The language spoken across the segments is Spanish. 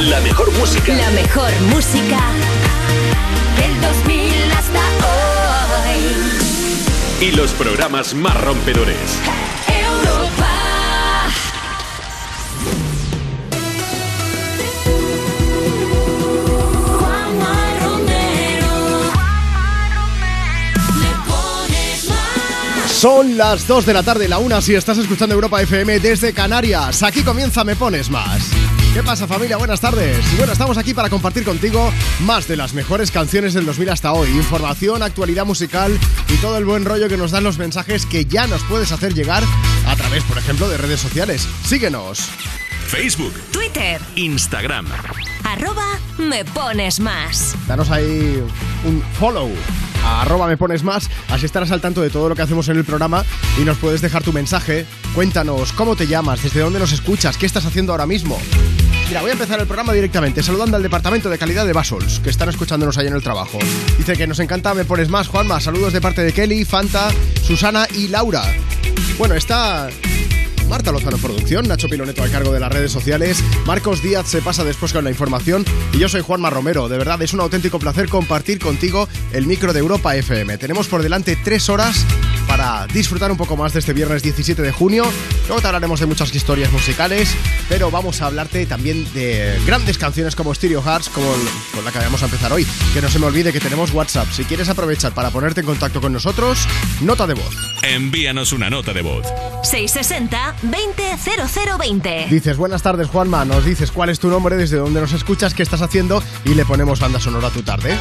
La mejor música. La mejor música del 2000 hasta hoy. Y los programas más rompedores. Europa. Son las 2 de la tarde, la 1 si estás escuchando Europa FM desde Canarias. Aquí comienza Me Pones Más. ¿Qué pasa familia? Buenas tardes. Bueno, estamos aquí para compartir contigo más de las mejores canciones del 2000 hasta hoy. Información, actualidad musical y todo el buen rollo que nos dan los mensajes que ya nos puedes hacer llegar a través, por ejemplo, de redes sociales. Síguenos. Facebook, Twitter. Instagram. Arroba me pones más. Danos ahí un follow a arroba me pones más, así estarás al tanto de todo lo que hacemos en el programa y nos puedes dejar tu mensaje. Cuéntanos cómo te llamas, desde dónde nos escuchas, qué estás haciendo ahora mismo. Mira, voy a empezar el programa directamente saludando al departamento de calidad de Basols, que están escuchándonos ahí en el trabajo. Dice que nos encanta, me pones más, Juanma. Saludos de parte de Kelly, Fanta, Susana y Laura. Bueno, está Marta Lozano Producción, Nacho Piloneto al cargo de las redes sociales, Marcos Díaz se pasa después con la información y yo soy Juanma Romero. De verdad, es un auténtico placer compartir contigo el micro de Europa FM. Tenemos por delante tres horas para disfrutar un poco más de este viernes 17 de junio. Luego te hablaremos de muchas historias musicales, pero vamos a hablarte también de grandes canciones como Stereo Hearts, como el- con la que vamos a empezar hoy. Que no se me olvide que tenemos WhatsApp. Si quieres aprovechar para ponerte en contacto con nosotros, nota de voz. Envíanos una nota de voz. 660 200020. Dices, buenas tardes Juanma, nos dices cuál es tu nombre, desde dónde nos escuchas, qué estás haciendo y le ponemos banda sonora a tu tarde.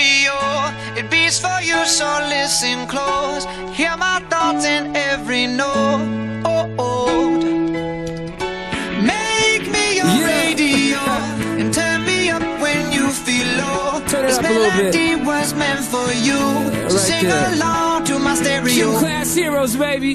A stereo. It beats for you, so listen close. Hear my thoughts in every note. Oh, oh. Make me your Yeah. radio and turn me up when you feel low. Turn it this up a little bit. melody was meant for you. So right sing there. along to my stereo. class heroes, baby.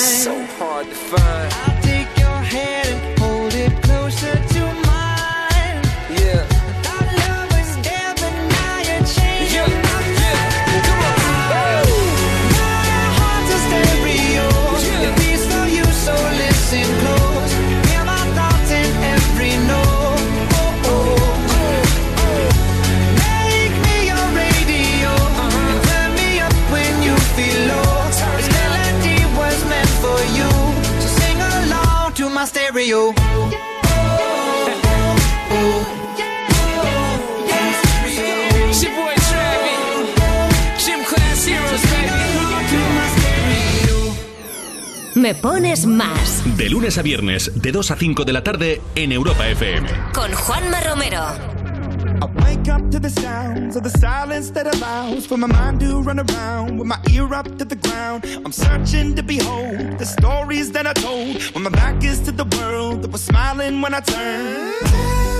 So hard to find. Me Pones Más. De lunes a viernes, de 2 a 5 de la tarde en Europa FM. Con Juanma Romero. I wake up to the sounds of the silence that allows for my mind to run around with my ear up to the ground. I'm searching to behold the stories that I told when my back is to the world that was smiling when I turned.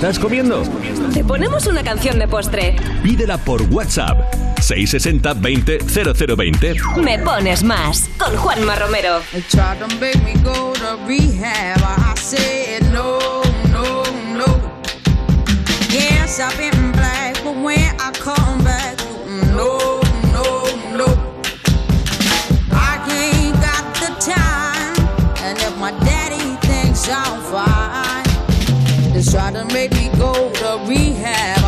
¿Estás comiendo? Te ponemos una canción de postre. Pídela por WhatsApp. 660 20 0020. Me Pones Más. Con Juanma Romero. Yes, I've been black, but when I come try to make me go to rehab.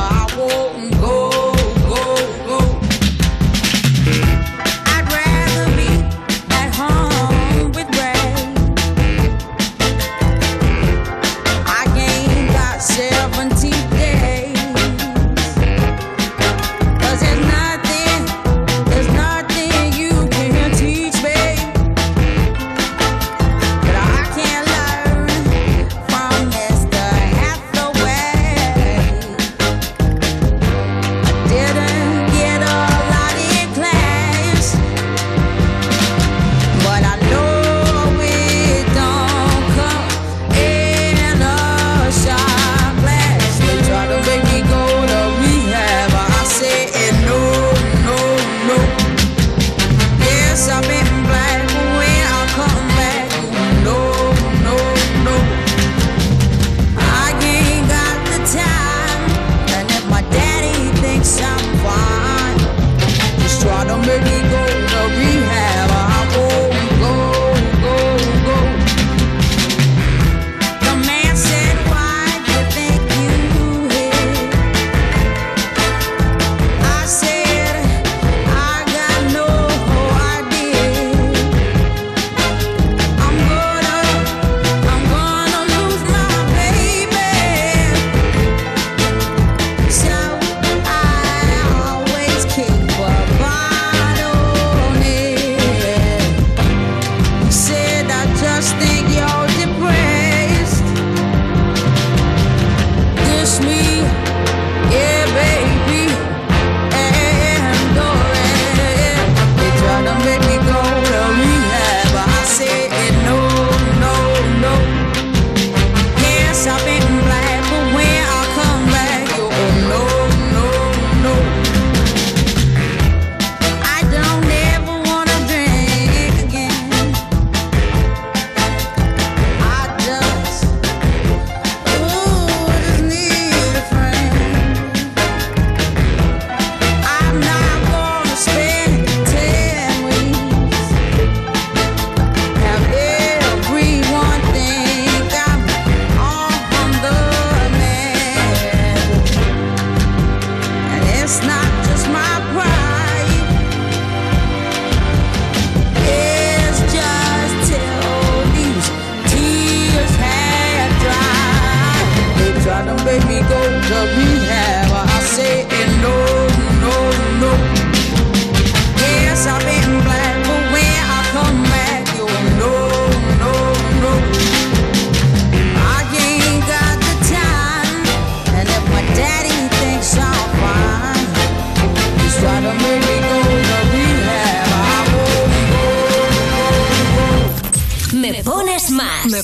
My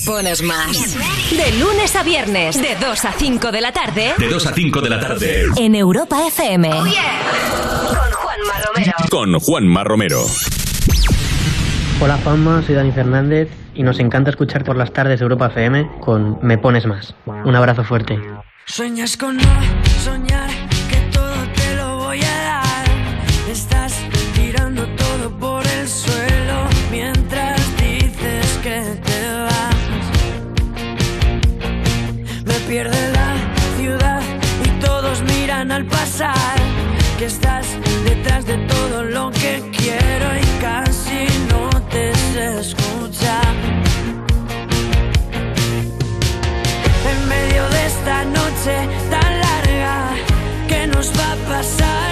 pones más. De lunes a viernes, de 2 a 5 de la tarde. De 2 a 5 de la tarde. En Europa FM. Con Juanma Romero. Con Juanma Romero. Hola Juanma, soy Dani Fernández y nos encanta escuchar por las tardes de Europa FM con Me Pones Más. Un abrazo fuerte. Sueñas con no soñar Que estás detrás de todo lo que quiero y casi no te sé escuchar. En medio de esta noche tan larga, ¿qué nos va a pasar?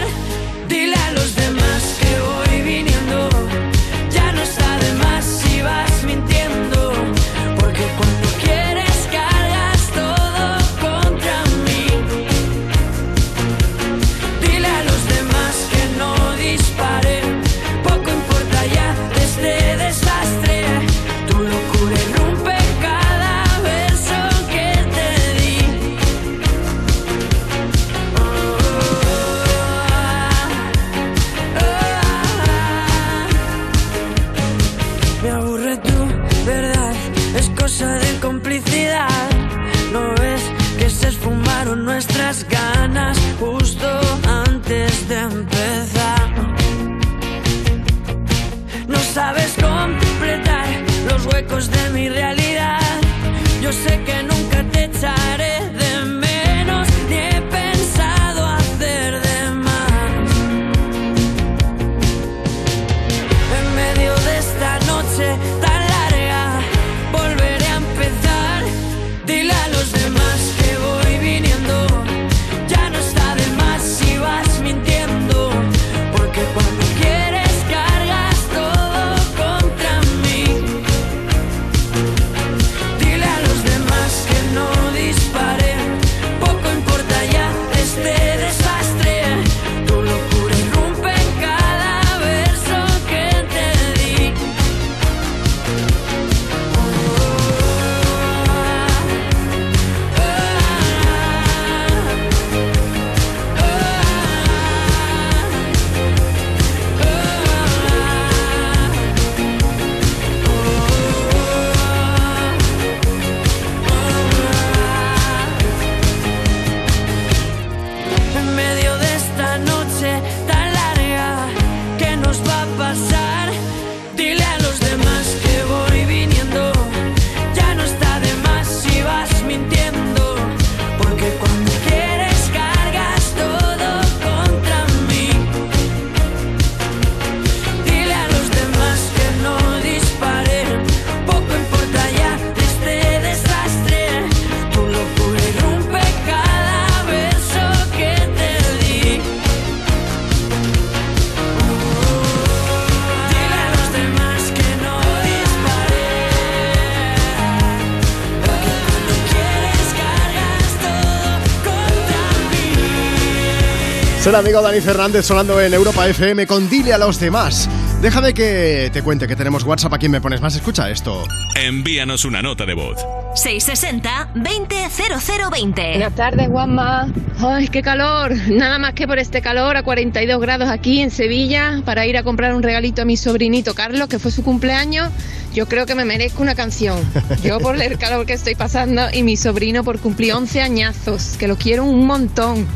Es el amigo Dani Fernández sonando en Europa FM con Dile a los demás. Déjame que te cuente que tenemos WhatsApp a quien me pones más. Escucha esto. Envíanos una nota de voz. 660-200020. Buenas tardes, Juanma. Ay, qué calor. Nada más que por este calor a 42 grados aquí en Sevilla para ir a comprar un regalito a mi sobrinito Carlos, que fue su cumpleaños. Yo creo que me merezco una canción. Yo por el calor que estoy pasando y mi sobrino por cumplir 11 añazos, que lo quiero un montón.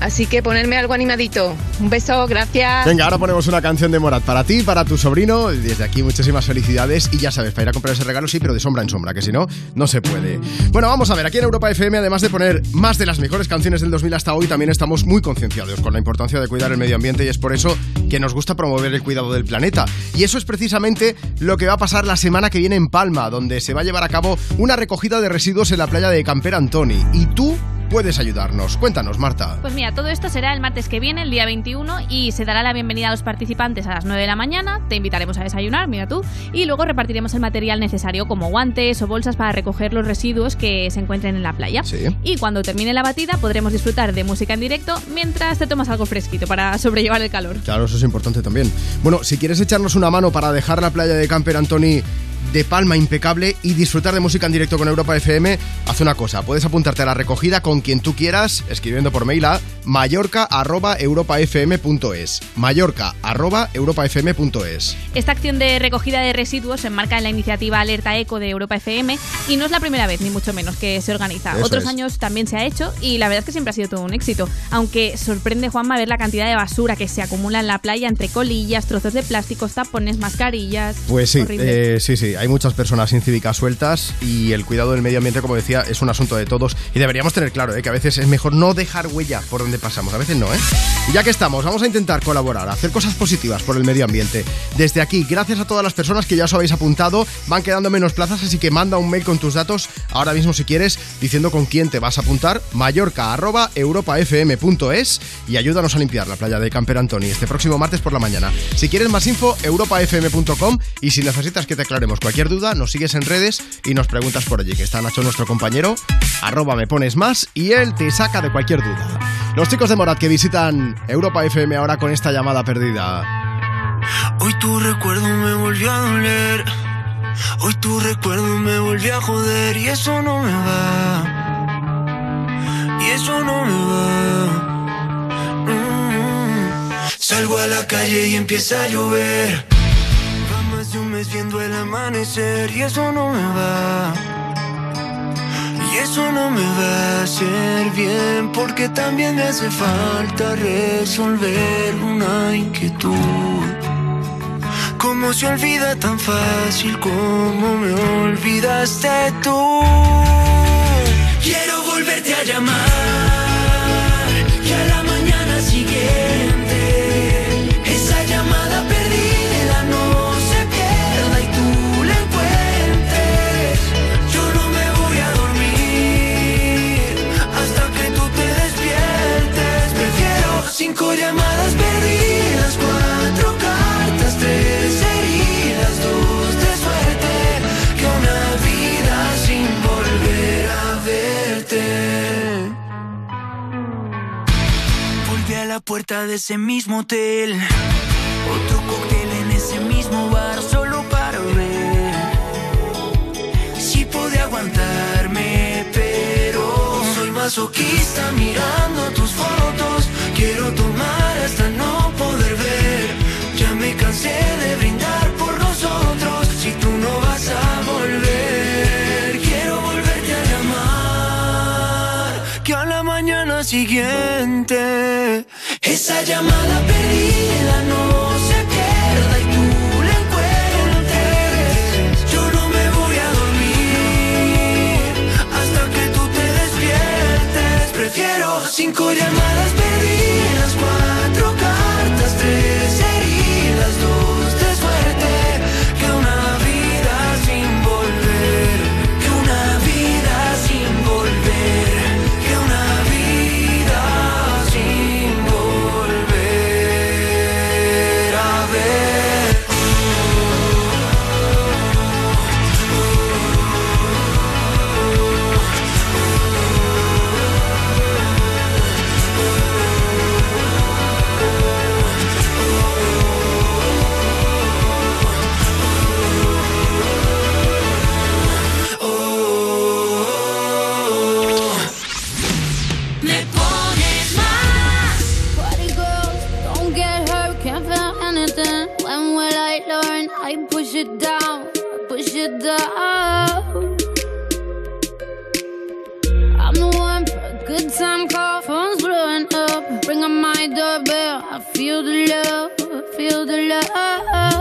Así que ponerme algo animadito. Un beso, gracias. Venga, ahora ponemos una canción de Morat para ti, para tu sobrino. Desde aquí muchísimas felicidades. Y ya sabes, para ir a comprar ese regalo sí, pero de sombra en sombra, que si no, no se puede. Bueno, vamos a ver, aquí en Europa FM, además de poner más de las mejores canciones del 2000 hasta hoy, también estamos muy concienciados con la importancia de cuidar el medio ambiente y es por eso que nos gusta promover el cuidado del planeta. Y eso es precisamente lo que va a pasar la semana que viene en Palma, donde se va a llevar a cabo una recogida de residuos en la playa de Camper Antoni. Y tú puedes ayudarnos. Cuéntanos, Marta. Pues mira, todo esto será el martes que viene, el día 21, y se dará la bienvenida a los participantes a las 9 de la mañana. Te invitaremos a desayunar, mira tú, y luego repartiremos el material necesario como guantes o bolsas para recoger los residuos que se encuentren en la playa. Sí. Y cuando termine la batida podremos disfrutar de música en directo mientras te tomas algo fresquito para sobrellevar el calor. Claro, eso es importante también. Bueno, si quieres echarnos una mano para dejar la playa de Camper Antoni de Palma impecable y disfrutar de música en directo con Europa FM, haz una cosa, puedes apuntarte a la recogida con quien tú quieras, escribiendo por mail a mallorca.europafm.es mallorca.europafm.es Esta acción de recogida de residuos se enmarca en la iniciativa Alerta Eco de Europa FM y no es la primera vez, ni mucho menos, que se organiza. Eso Otros es. años también se ha hecho y la verdad es que siempre ha sido todo un éxito. Aunque sorprende, Juanma, ver la cantidad de basura que se acumula en la playa entre colillas, trozos de plásticos, tapones, mascarillas. Pues sí, eh, sí, sí, hay muchas personas incívicas sueltas y el cuidado del medio ambiente, como decía, es un asunto de todos y deberíamos tener claro eh, que a veces es mejor no dejar huella por donde pasamos, a veces no, ¿eh? Y ya que estamos, vamos a intentar colaborar, hacer cosas positivas por el medio ambiente. Desde aquí, gracias a todas las personas que ya os habéis apuntado, van quedando menos plazas, así que manda un mail con tus datos ahora mismo si quieres, diciendo con quién te vas a apuntar, mallorca.europafm.es y ayúdanos a limpiar la playa de Camper Antoni este próximo martes por la mañana. Si quieres más info, europafm.com y si necesitas que te aclaremos cualquier duda, nos sigues en redes y nos preguntas por allí, que está Nacho, nuestro compañero, arroba me pones más y él te saca de cualquier duda. Los chicos de Morat que visitan Europa FM ahora con esta llamada perdida. Hoy tu recuerdo me volvió a doler. Hoy tu recuerdo me volvió a joder y eso no me va. Y eso no me va. Mm. Salgo a la calle y empieza a llover. Un mes viendo el amanecer y eso no me va. Y eso no me va a hacer bien porque también me hace falta resolver una inquietud. ¿Cómo se olvida tan fácil como me olvidaste tú? Quiero volverte a llamar puerta de ese mismo hotel. Otro cóctel en ese mismo bar solo para ver si pude aguantarme, pero soy masoquista mirando tus fotos. Quiero tomar hasta no poder ver. Ya me cansé de brindar por nosotros. Si tú no vas a volver, quiero volverte a llamar. Que a la mañana siguiente esa llamada perdida no doorbell. I feel the love, feel the love.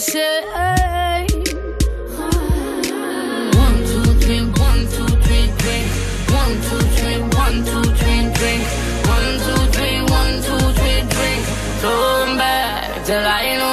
Shame. One, two, three, one, two, three, drink. One, two, three, one, two, three, drink. One, two, three, one, two, three, drink. Till I lose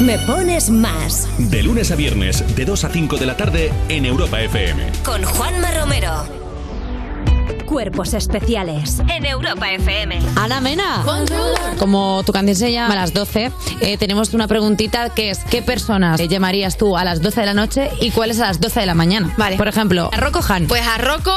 Me pones más De lunes a viernes, de 2 a 5 de la tarde en Europa FM. con Juanma Romero. Cuerpos especiales en Europa FM. Ana Mena, como tu canción se llama a las 12, eh, tenemos una preguntita que es ¿qué personas eh, llamarías tú a las 12 de la noche y cuáles a las 12 de la mañana? Vale. Por ejemplo, a Rocco Han. Pues a Rocco,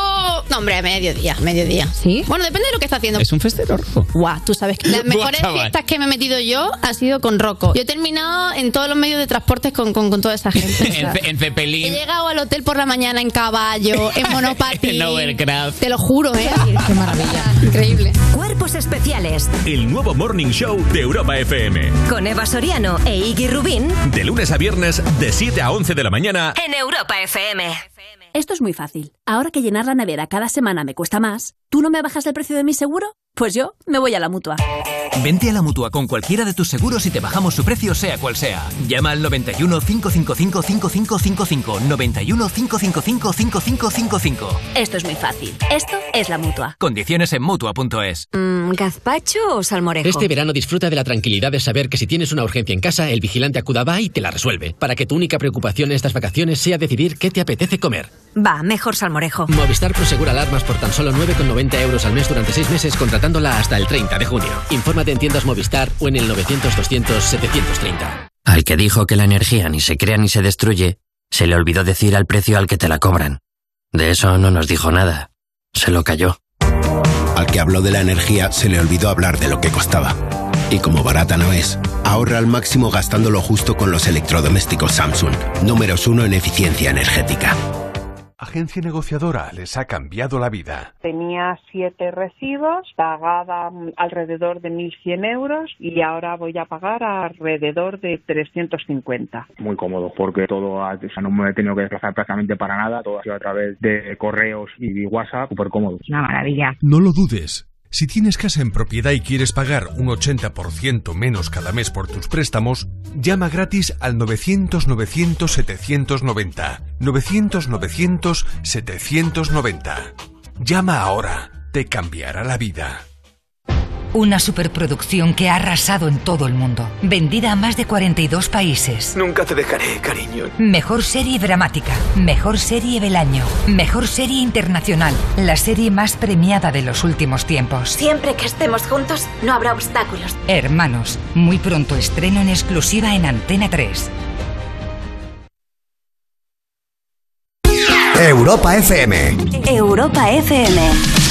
no hombre, a mediodía, mediodía. ¿Sí? Bueno, depende de lo que está haciendo. Es un festero rojo. Guau, tú sabes que las mejores fiestas que me he metido yo ha sido con Rocco. Yo he terminado en todos los medios de transportes con, con, con toda esa gente. en, en he Zeppelin, llegado al hotel por la mañana en caballo, en monopatín. en Overcraft. Te lo juro, ¿eh? Qué maravilla. Increíble. Cuerpos especiales El nuevo Morning Show de Europa FM. con Eva Soriano e Iggy Rubín De lunes a viernes, de 7 a 11 de la mañana. en Europa FM. Esto es muy fácil. Ahora que llenar la nevera cada semana me cuesta más, ¿tú no me bajas el precio de mi seguro? Pues yo me voy a la mutua. Vente a la mutua con cualquiera de tus seguros y te bajamos su precio, sea cual sea. Llama al 91 555 5555. 91 555 5555. Esto es muy fácil. Esto es la mutua. Condiciones en mutua.es. Mm, ¿Gazpacho o salmorejo? Este verano disfruta de la tranquilidad de saber que si tienes una urgencia en casa, el vigilante acuda y te la resuelve, para que tu única preocupación estas vacaciones sea decidir qué te apetece comer. Va, mejor salmorejo. Movistar Prosegura alarmas por tan solo 9,90 euros al mes durante 6 meses contratándola hasta el 30 de junio. Infórmate en tiendas Movistar o en el 900-200-730. Al que dijo que la energía ni se crea ni se destruye, se le olvidó decir al precio al que te la cobran. De eso no nos dijo nada. Se lo cayó. Al que habló de la energía se le olvidó hablar de lo que costaba. Y como barata no es, ahorra al máximo gastándolo justo con los electrodomésticos Samsung, números uno en eficiencia energética. Agencia negociadora les ha cambiado la vida. Tenía siete recibos, pagaba mm, alrededor de 1.100 euros y ahora voy a pagar alrededor de 350. Muy cómodo porque todo, ha- o sea, no me he tenido que desplazar prácticamente para nada, todo ha sido a través de correos y WhatsApp, súper cómodo. Una maravilla. No lo dudes. Si tienes casa en propiedad y quieres pagar un 80% menos cada mes por tus préstamos, llama gratis al 900-900-790. 900-900-790. Llama ahora. Te cambiará la vida. Una superproducción que ha arrasado en todo el mundo. Vendida a más de 42 países. Nunca te dejaré, cariño. Mejor serie dramática. Mejor serie del año. Mejor serie internacional. La serie más premiada de los últimos tiempos. Siempre que estemos juntos, no habrá obstáculos. Hermanos. Muy pronto estreno en exclusiva en Antena 3. Europa FM. Europa FM.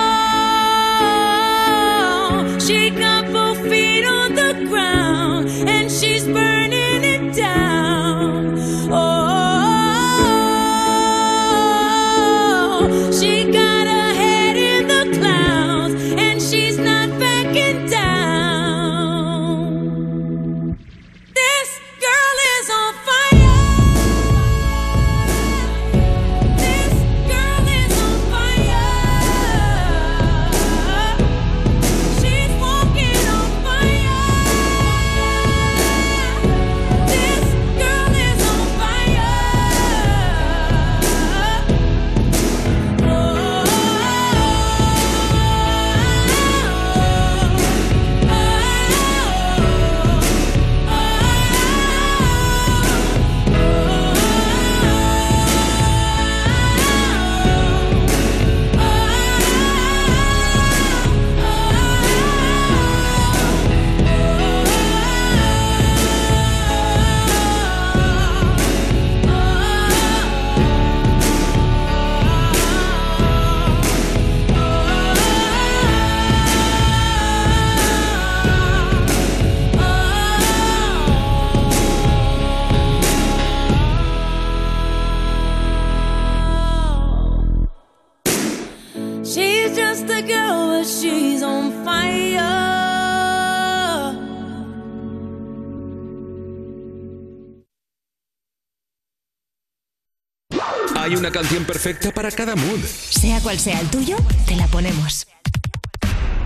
perfecta para cada mood. Sea cual sea el tuyo, te la ponemos.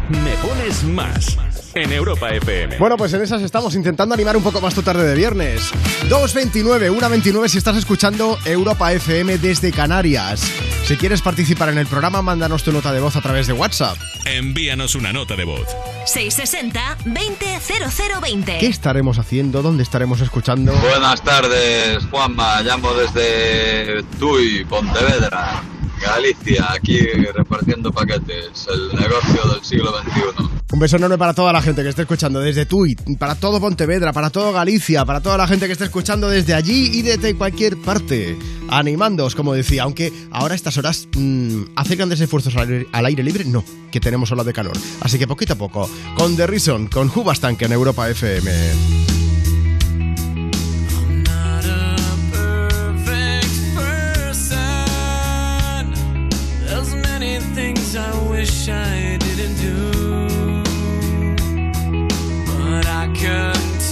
Me pones más en Europa FM. Bueno, pues en esas estamos intentando animar un poco más tu tarde de viernes. 2.29, 1.29 si estás escuchando Europa FM desde Canarias. Si quieres participar en el programa, mándanos tu nota de voz a través de WhatsApp. Envíanos una nota de voz. 660-200020. ¿Qué estaremos haciendo? ¿Dónde estaremos escuchando? Buenas tardes, Juanma. Llamo desde Tui, Pontevedra, Galicia, aquí repartiendo paquetes. El negocio del siglo XXI. Un beso enorme para toda la gente que esté escuchando desde Tui, para todo Pontevedra, para todo Galicia, para toda la gente que esté escuchando desde allí y desde cualquier parte. Animándoos, como decía, aunque ahora estas horas mm, hacer grandes esfuerzos al aire, libre, no, que tenemos ola de calor. Así que poquito a poco, con The Reason, con Hubastank en Europa FM.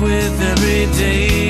with every day.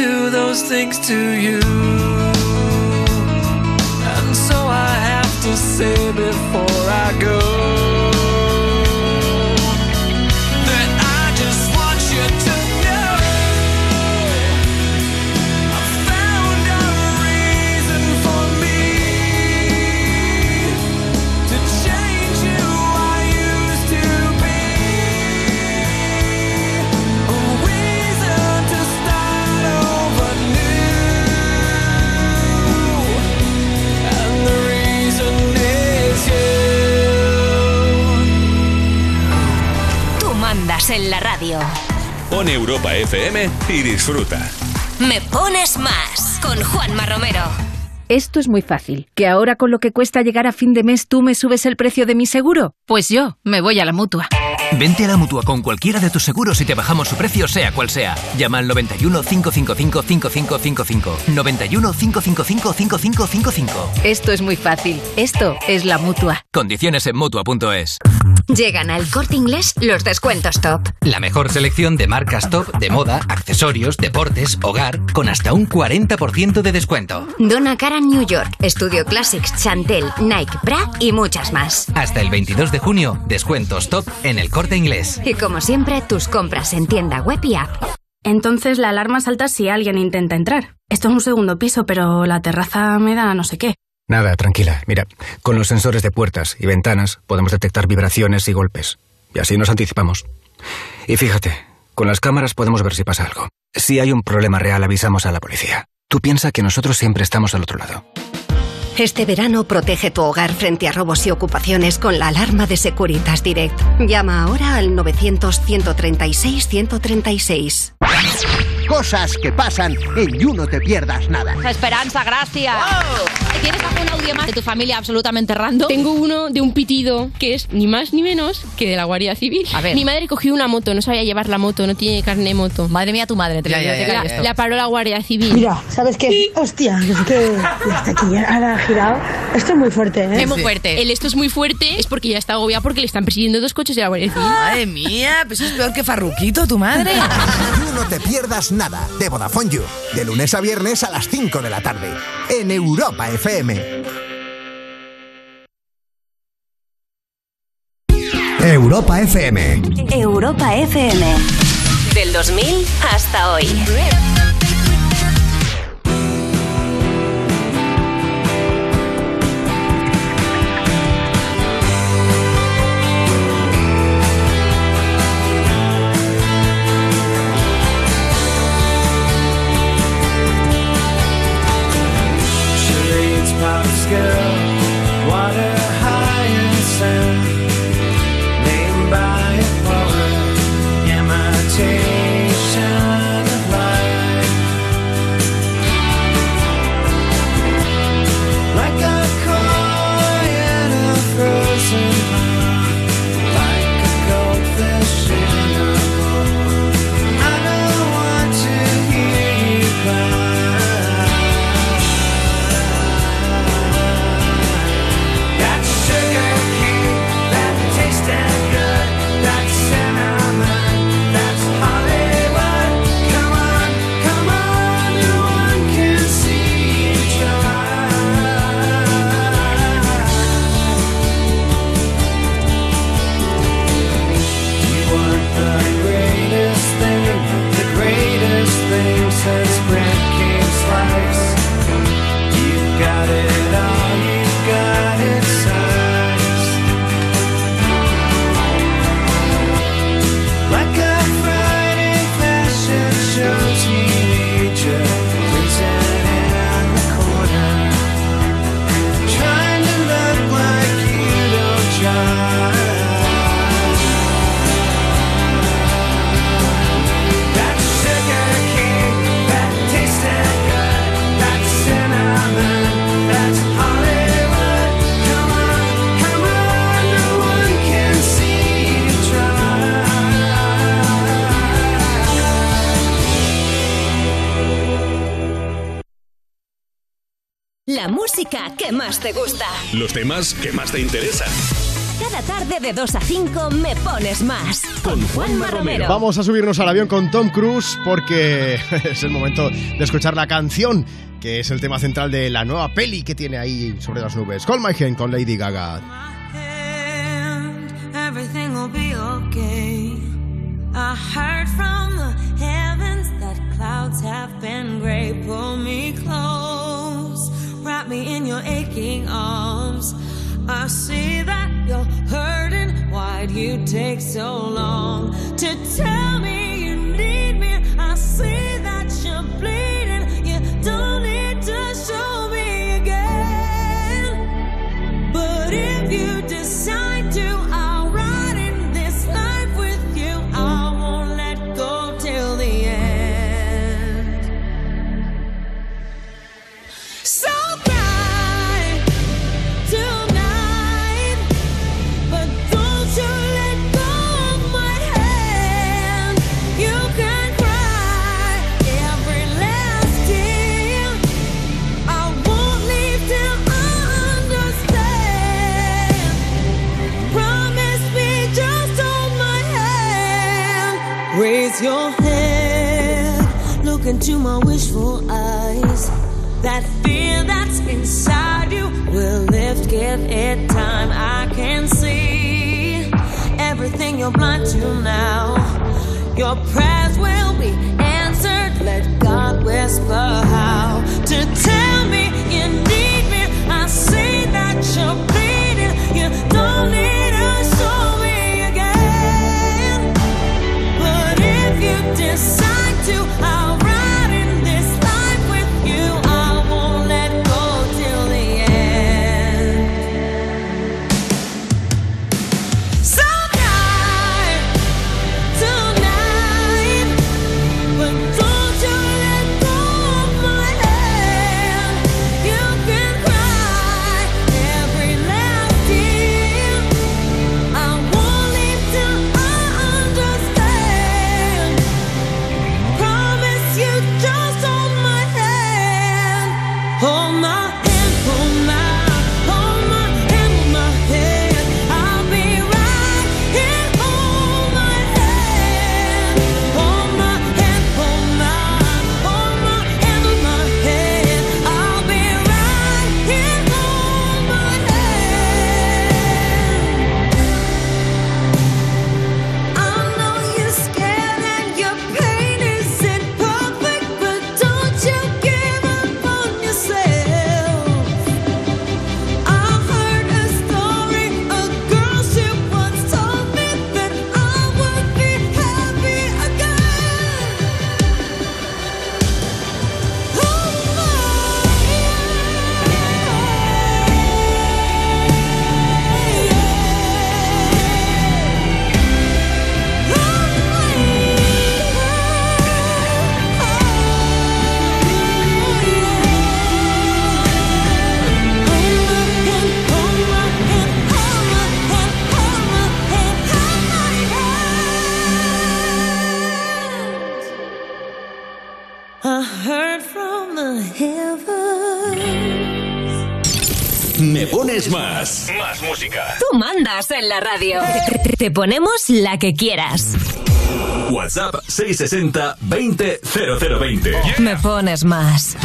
Do those things to you. And so I have to say before I go Pon Europa FM y disfruta. Me pones más con Juanma Romero. Esto es muy fácil. ¿Que ahora con lo que cuesta llegar a fin de mes tú me subes el precio de mi seguro? Pues yo me voy a la mutua. Vente a la mutua con cualquiera de tus seguros y te bajamos su precio, sea cual sea. Llama al 91 555 5555. 91 555 5555. Esto es muy fácil. Esto es la mutua. Condiciones en mutua.es. Llegan al corte inglés los descuentos top. La mejor selección de marcas top de moda, accesorios, deportes, hogar, con hasta un 40% de descuento. Donna Karan New York, Studio Classics, Chantel, Nike, Bra y muchas más. Hasta el 22 de junio, descuentos top en el corte inglés. Y como siempre, tus compras en tienda web y app. Entonces la alarma salta si alguien intenta entrar. Esto es un segundo piso, pero la terraza me da no sé qué. Nada, tranquila. Mira, con los sensores de puertas y ventanas podemos detectar vibraciones y golpes. Y así nos anticipamos. Y fíjate, con las cámaras podemos ver si pasa algo. Si hay un problema real, avisamos a la policía. Tú piensa que nosotros siempre estamos al otro lado. Este verano protege tu hogar frente a robos y ocupaciones con la alarma de Securitas Direct. Llama ahora al 900-136-136. Cosas que pasan en You No Te Pierdas Nada. Esperanza, gracias. ¿Tienes algún audio más de tu familia absolutamente random? Tengo uno de un pitido que es ni más ni menos que de la Guardia Civil. A ver. Mi madre cogió una moto, no sabía llevar la moto, no tiene carne moto. Madre mía, tu madre, te lo digo, te la, la paró la Guardia Civil. Mira, ¿sabes qué? Hostia, es que hasta aquí ahora ha girado. Esto es muy fuerte, ¿eh? Es muy fuerte. El esto es muy fuerte es porque ya está agobiada porque le están persiguiendo dos coches de la Guardia Civil. Madre mía, pues es peor que Farruquito, tu madre. You No Te Pierdas Nada de Vodafone You. De lunes a viernes a las 5 de la tarde. En Europa FM. Europa FM. Europa FM. Del 2000 hasta hoy. te gusta. Los temas que más te interesan. Cada tarde de 2 a 5 me pones más. Con Juanma Romero. Vamos a subirnos al avión con Tom Cruise porque es el momento de escuchar la canción que es el tema central de la nueva peli que tiene ahí sobre las nubes. Call My Hand con Lady Gaga. quieras en la radio. Te ponemos la que quieras. WhatsApp 660 20 0020. Yeah. Me pones más.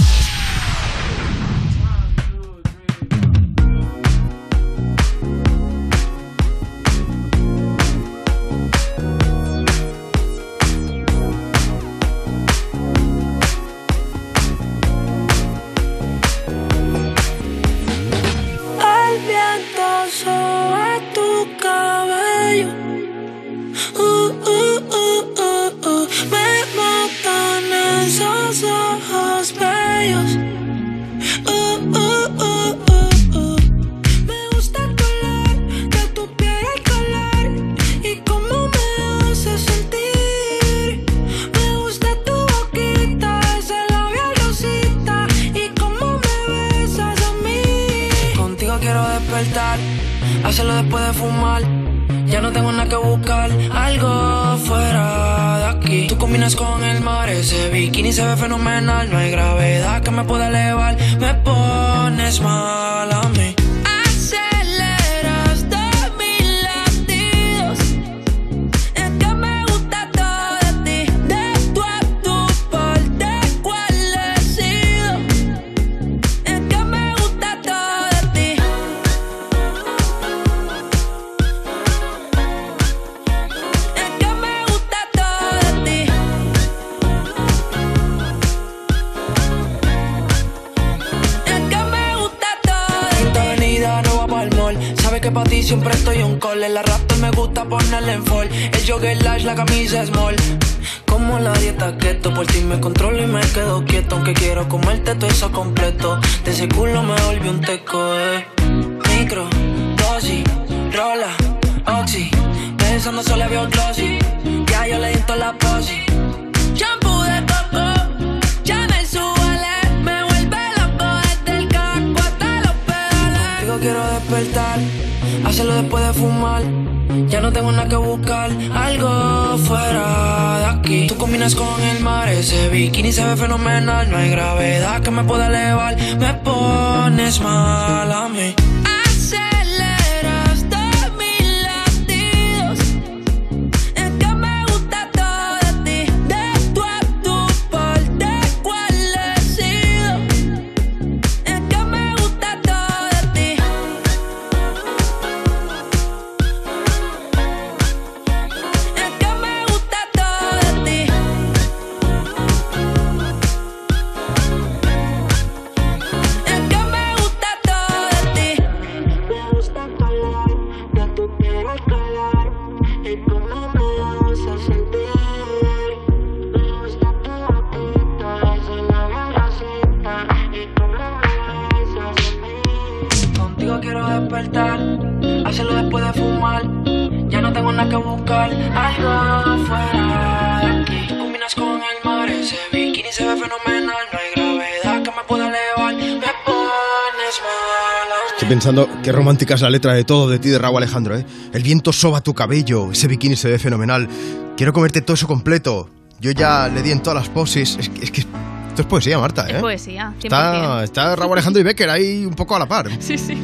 Romántica es la letra de todo de ti de Raúl Alejandro, ¿eh? El viento soba tu cabello, ese bikini se ve fenomenal. Quiero comerte todo eso completo. Yo ya le di en todas las poses. Es que, es que esto es poesía, Marta, ¿eh? Es poesía, 100%. Está, está Raúl Alejandro y Becker ahí un poco a la par. Sí, sí.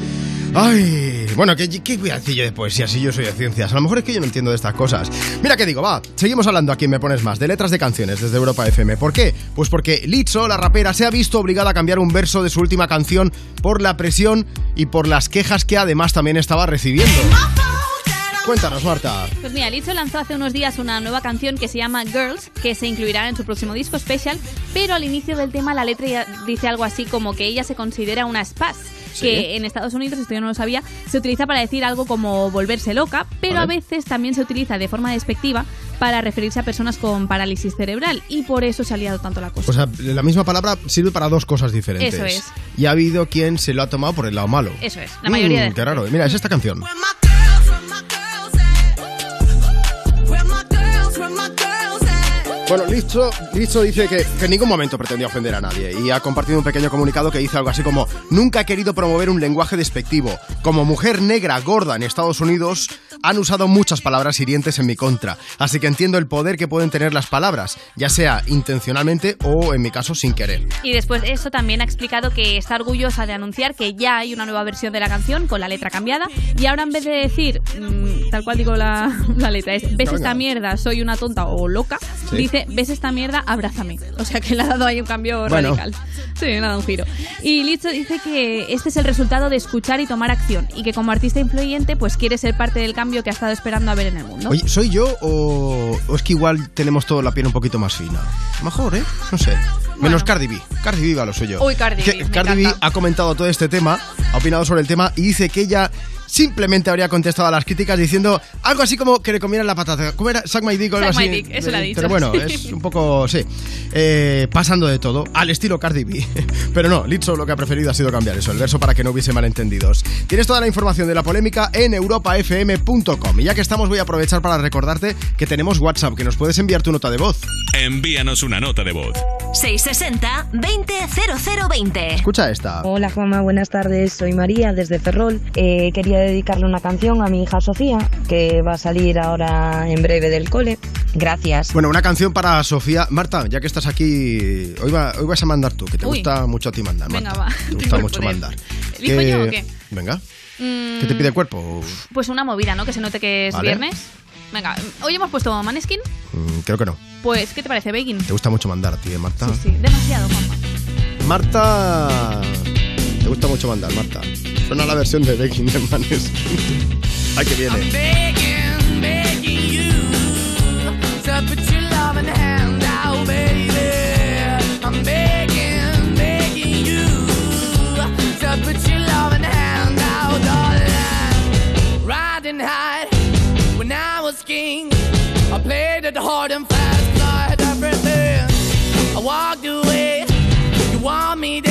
Ay, bueno, ¿qué, ¿qué voy a decir yo de poesía si yo soy de ciencias? A lo mejor es que yo no entiendo de estas cosas. Mira qué digo, va, seguimos hablando aquí Me Pones Más, de letras de canciones desde Europa FM. ¿Por qué? Pues porque Lizzo, la rapera, se ha visto obligada a cambiar un verso de su última canción por la presión y por las quejas que además también estaba recibiendo. Cuéntanos, Marta. Pues mira, Lizzo lanzó hace unos días una nueva canción que se llama Girls, que se incluirá en su próximo disco special, pero al inicio del tema la letra dice algo así como que ella se considera una spaz, Sí. que en Estados Unidos, esto yo no lo sabía, se utiliza para decir algo como volverse loca, pero a veces también se utiliza de forma despectiva para referirse a personas con parálisis cerebral y por eso se ha liado tanto la cosa. O sea, la misma palabra sirve para dos cosas diferentes. Eso es. Y ha habido quien se lo ha tomado por el lado malo. Eso es, la mayoría Mm, de Qué raro. Mira, es esta canción. Bueno, Lizzo, Lizzo dice que, que en ningún momento pretendía ofender a nadie y ha compartido un pequeño comunicado que dice algo así como Nunca he querido promover un lenguaje despectivo. Como mujer negra gorda en Estados Unidos han usado muchas palabras hirientes en mi contra, así que entiendo el poder que pueden tener las palabras, ya sea intencionalmente o en mi caso sin querer. Y después de eso también ha explicado que está orgullosa de anunciar que ya hay una nueva versión de la canción con la letra cambiada y ahora en vez de decir, mm, tal cual digo la, la letra, es ves esta mierda, soy una tonta o loca, Sí. dice ves esta mierda, abrázame. O sea que le ha dado ahí un cambio Bueno. radical. Sí, le ha dado un giro. Y Lizzo dice que este es el resultado de escuchar y tomar acción y que como artista influyente pues quiere ser parte del cambio que ha estado esperando a ver en el mundo. Oye, ¿soy yo o, o es que igual tenemos toda la piel un poquito más fina? Mejor, ¿eh? No sé. Menos Cardi B. Cardi B va, lo soy yo. Uy, Cardi B, Cardi B ha comentado todo este tema, ha opinado sobre el tema y dice que ella simplemente habría contestado a las críticas diciendo algo así como que le comieran la patata. ¿Cómo era? Suck my dick o algo Suck my así. dick, eso lo ha Eh, dicho, Pero bueno, es un poco, sí, eh, pasando de todo, al estilo Cardi B. Pero no, Lizzo lo que ha preferido ha sido cambiar eso, el verso para que no hubiese malentendidos. Tienes toda la información de la polémica en europafm.com. Y ya que estamos voy a aprovechar para recordarte que tenemos WhatsApp, que nos puedes enviar tu nota de voz. Envíanos una nota de voz. 660-200020. Escucha esta. Hola Juanma, buenas tardes. Soy María desde Ferrol. Eh, quería dedicarle una canción a mi hija Sofía, que va a salir ahora en breve del cole. Gracias. Bueno, una canción para Sofía. Marta, ya que estás aquí, hoy, va- hoy vas a mandar tú, que te Uy. gusta mucho a ti mandar. Venga, Marta. va. Te ¿Qué gusta mucho mandar. ¿Elijo Que- yo o qué? Venga. Mm, ¿Qué te pide el cuerpo? Pues una movida, ¿no? Que se note que es Vale. viernes. Venga, hoy hemos puesto Maneskin. Mm, creo que no. Pues, ¿qué te parece, Baking? Te gusta mucho mandar a ti, ¿eh, Marta. Sí, sí, demasiado, Juanma. Marta. Te gusta mucho mandar, Marta. Suena la versión de Begging de Maneskin. Ay, que viene. begging, begging you to put your loving hand out, baby. I'm begging, begging you to put your loving hand out, darling. Riding high when I was king, I played it hard and fast, I had everything. I walked away, you want me then,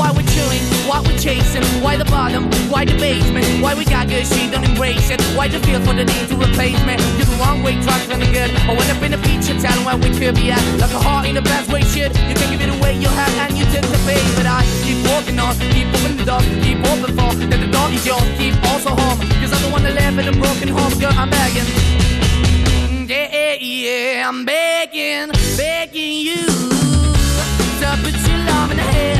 Why we chilling? Why we chasing? Why the bottom? Why the basement? Why we got good, she don't embrace it? Why the feel for the need to replace me? You're the wrong way, trying to good. I went up in a feature town where we could be at. Like a heart in the best way, shit. You can give it away, you have, and you take the bait. But I keep walking on, keep opening the door, keep open for that the door is yours. Keep also home, cause I'm the one that live in a broken home, girl. I'm begging. Yeah, yeah, yeah, I'm begging, begging you to put your love in the baby.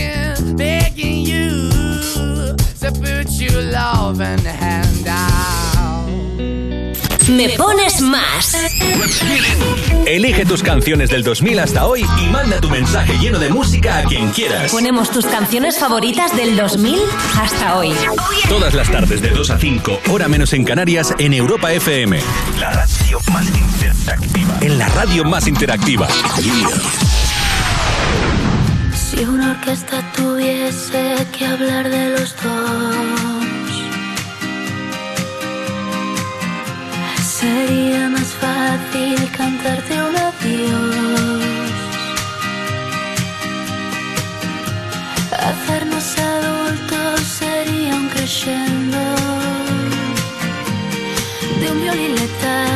begging you to put your loving hand out. Me pones más. Elige tus canciones del 2000 hasta hoy y manda tu mensaje lleno de música a quien quieras. Ponemos tus canciones favoritas del 2000 hasta hoy. Todas las tardes de 2 a 5, hora menos en Canarias, en Europa FM. La radio más interactiva. En la radio más interactiva. Si una orquesta tuviese que hablar de los dos, sería más fácil cantarte un adiós. Hacernos adultos sería un crescendo de un violín letal.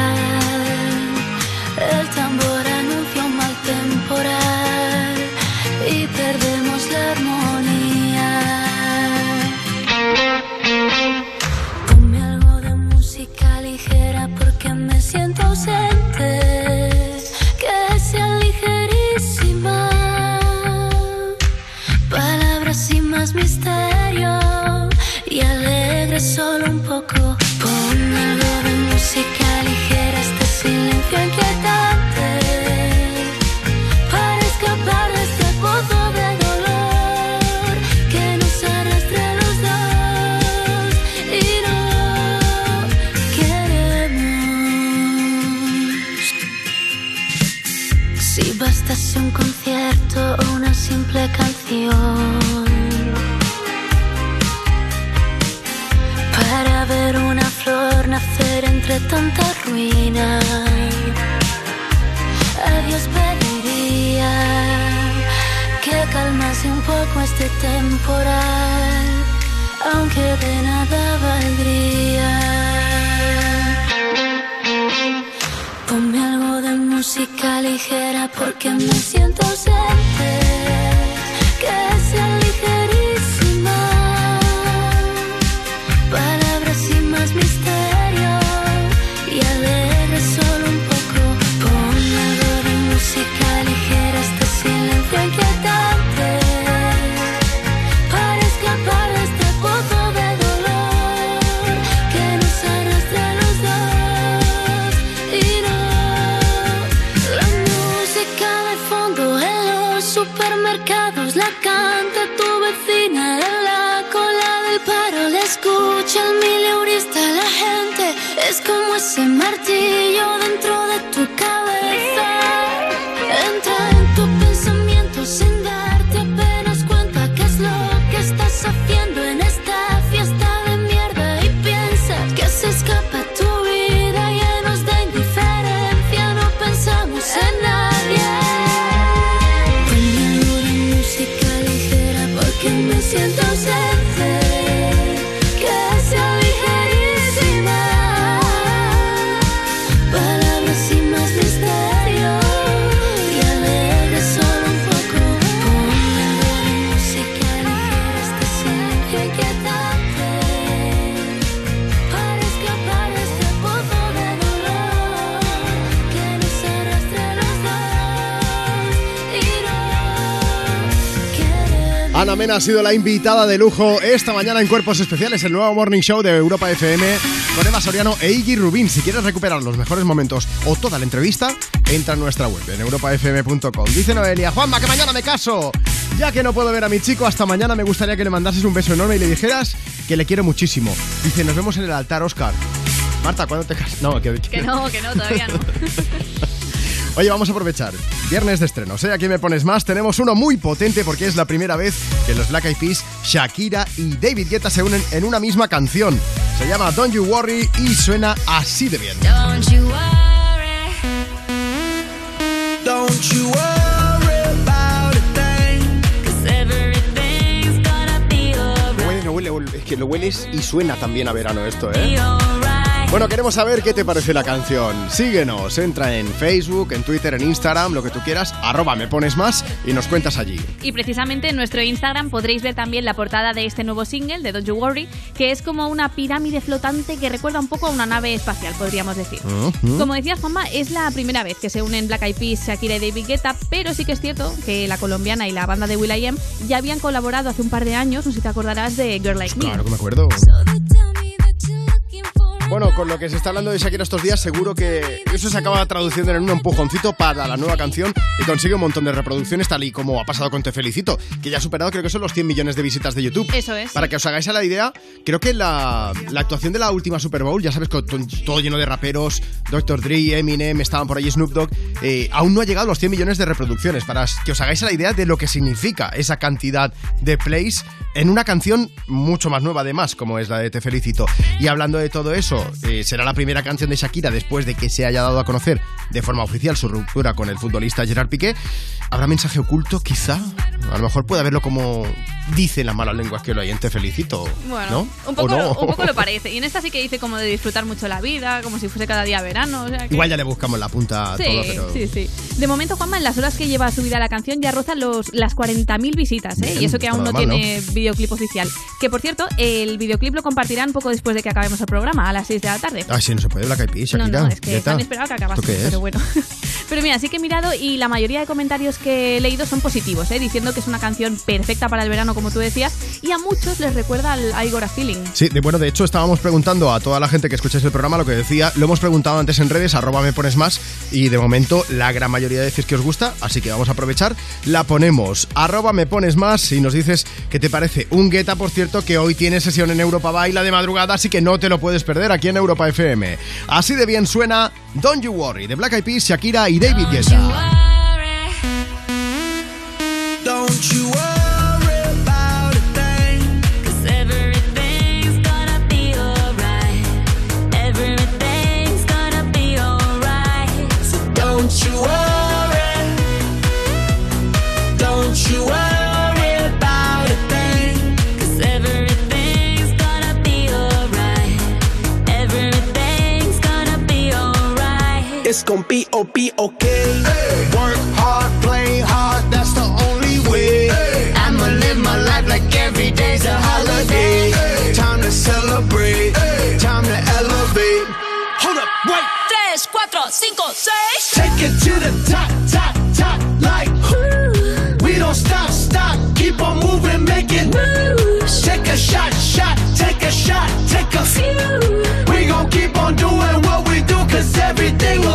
Tanta ruina. A Dios pediría que calmase un poco este temporal, aunque de nada valdría. Ponme algo de música ligera porque me siento Mena ha sido la invitada de lujo esta mañana en Cuerpos Especiales, el nuevo Morning Show de Europa FM con Eva Soriano e Iggy Rubín. Si quieres recuperar los mejores momentos o toda la entrevista, entra en nuestra web en europafm.com. Dice Noelia, Juanma, que mañana me caso. Ya que no puedo ver a mi chico hasta mañana, me gustaría que le mandases un beso enorme y le dijeras que le quiero muchísimo. Dice, nos vemos en el altar, Oscar. Marta, ¿cuándo te casas? No, que, Que no, que no, todavía no. Oye, vamos a aprovechar. Viernes de estrenos, ¿eh? Aquí me pones más. Tenemos uno muy potente porque es la primera vez que los Black Eyed Peas, Shakira y David Guetta se unen en una misma canción. Se llama Don't You Worry y suena así de bien. Don't you worry. Don't you worry es que lo hueles y suena también a verano esto, ¿eh? Bueno, queremos saber qué te parece la canción. Síguenos, entra en Facebook, en Twitter, en Instagram, lo que tú quieras, arroba me pones más y nos cuentas allí. Y precisamente en nuestro Instagram podréis ver también la portada de este nuevo single, de Don't You Worry, que es como una pirámide flotante que recuerda un poco a una nave espacial, podríamos decir. Como decías, Juanma, es la primera vez que se unen Black Eyed Peas, Shakira y David Guetta, pero sí que es cierto que la colombiana y la banda de will.i.am ya habían colaborado hace un par de años, no sé si te acordarás de Girl Like Me. Claro que me acuerdo. Bueno, con lo que se está hablando de Shakira estos días, seguro que eso se acaba traduciendo en un empujoncito para la nueva canción y consigue un montón de reproducciones, tal y como ha pasado con Te Felicito, que ya ha superado, creo que son los 100 millones de visitas de YouTube. Eso es. Para que os hagáis a la idea, creo que la, la actuación de la última Super Bowl, ya sabes, con to- todo lleno de raperos, Dr. Dre, Eminem, estaban por ahí Snoop Dogg, eh, aún no ha llegado a los 100 millones de reproducciones. Para que os hagáis a la idea de lo que significa esa cantidad de plays en una canción mucho más nueva, además, como es la de Te Felicito. Y hablando de todo eso, eh, será la primera canción de Shakira después de que se haya dado a conocer de forma oficial su ruptura con el futbolista Gerard Piqué. ¿Habrá mensaje oculto, quizá? A lo mejor puede haberlo como dicen las malas lenguas que lo hay Te Felicito. Bueno, ¿no? un, poco, ¿O no? un poco lo parece. Y en esta sí que dice como de disfrutar mucho la vida, como si fuese cada día verano. o sea que- Igual ya le buscamos la punta a Sí, todo, pero... sí, sí. De momento, Juanma, en las horas que lleva subida la canción ya roza los, las 40.000 visitas, ¿eh? Bien, y eso que aún no normal, tiene videoclip oficial. Que por cierto, el videoclip lo compartirán poco después de que acabemos el programa, a las 6 de la tarde. Ay, sí, no se puede Black Eyed Peas, No, Shakira. no, es que Guetta. han esperado que acabase, pero bueno. Pero mira, sí que he mirado y la mayoría de comentarios que he leído son positivos, ¿eh? diciendo que es una canción perfecta para el verano, como tú decías, y a muchos les recuerda al I Got a Feeling. Sí, de, bueno, de hecho estábamos preguntando a toda la gente que escucháis el programa lo que decía, lo hemos preguntado antes en redes, arroba me pones más, y de momento la gran mayoría decís que os gusta, así que vamos a aprovechar, la ponemos, arroba me pones más, y nos dices qué te parece. Un Guetta, por cierto, que hoy tiene sesión en Europa Baila de madrugada, así que no te lo puedes perder aquí en Europa FM. Así de bien suena Don't You Worry, de Black Eyed Peas, Shakira y y David Guetta. this gon' be oh, O B okay. Hey. Work hard, play hard, that's the only way. Hey. I'ma live my life like every day's a holiday. Hey. Time to celebrate, time to elevate. Hold up, wait. Tres, cuatro, cinco, seis. Take it to the top, top, top, like. Ooh. We don't stop, stop, keep on moving, making moves. Take a shot, shot, take a shot, take a few. We gon' keep on doing what we do, cause everything will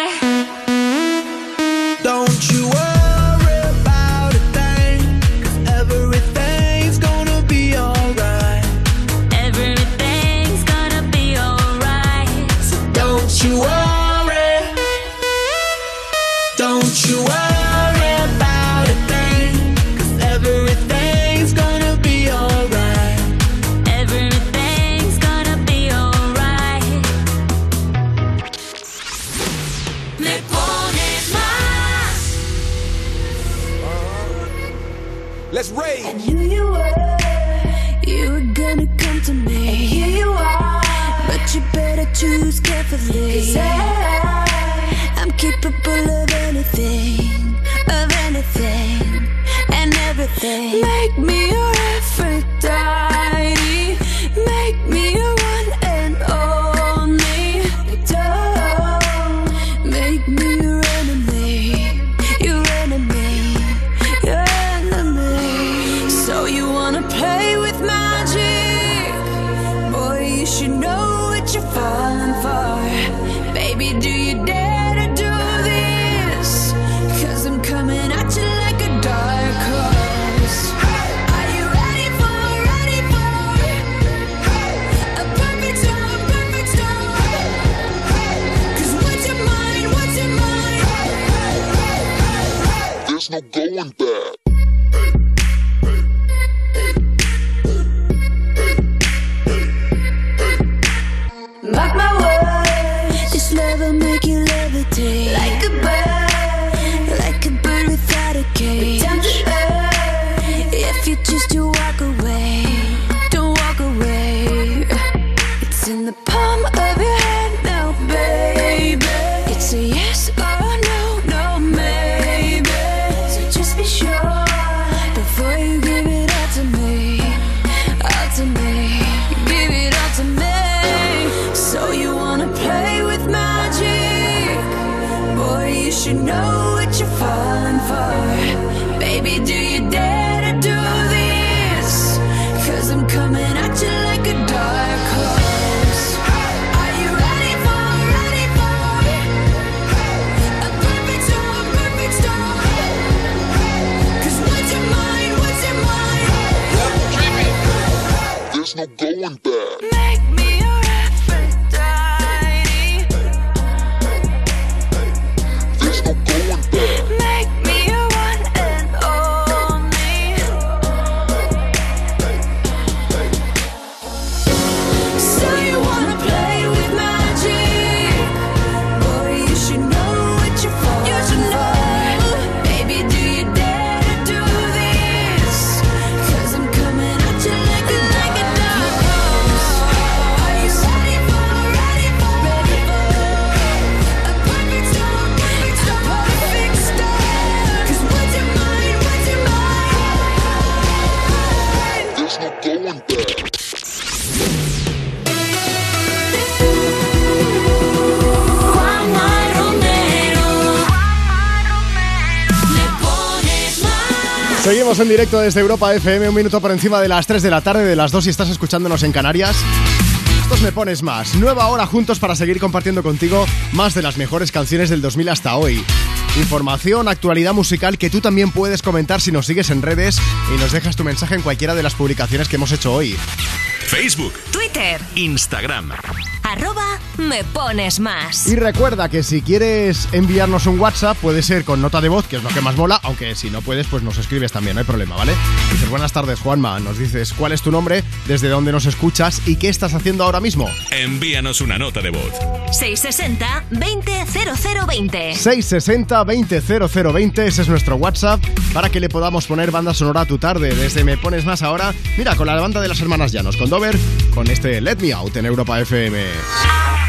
Let's rage. And here you were, you were gonna come to me. And here you are, but you better choose carefully. Cause I, I'm capable of anything, of anything, and everything. Make me your Aphrodite. no going back. Seguimos en directo desde Europa FM, un minuto por encima de las 3 de la tarde, de las 2 y estás escuchándonos en Canarias. Estos me pones más. Nueva hora juntos para seguir compartiendo contigo más de las mejores canciones del 2000 hasta hoy. Información, actualidad musical que tú también puedes comentar si nos sigues en redes y nos dejas tu mensaje en cualquiera de las publicaciones que hemos hecho hoy. Facebook, Twitter, Instagram arroba me pones más. Y recuerda que si quieres enviarnos un WhatsApp, puede ser con nota de voz, que es lo que más mola, aunque si no puedes, pues nos escribes también, no hay problema, ¿vale? Dices, buenas tardes, Juanma. Nos dices cuál es tu nombre, desde dónde nos escuchas y qué estás haciendo ahora mismo. Envíanos una nota de voz. 660 200020. 660 200020, ese es nuestro WhatsApp, para que le podamos poner banda sonora a tu tarde. Desde Me Pones Más ahora, mira, con la banda de las hermanas Llanos, con Dover, con este Let Me Out en Europa FM. Dance.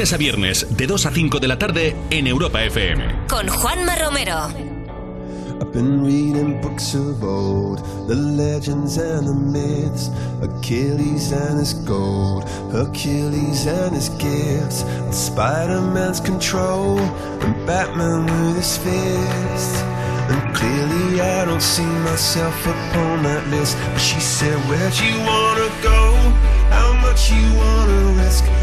Lunes a viernes, de 2 a 5 de la tarde en Europa FM. Con Juanma Romero. I've been reading books of old, the legends and the myths, Achilles and his gold, Hercules and his gifts, Spider Man's control, and Batman with his fists. And clearly, I don't see myself upon that list. But she said, Where'd you wanna go? How much you wanna risk?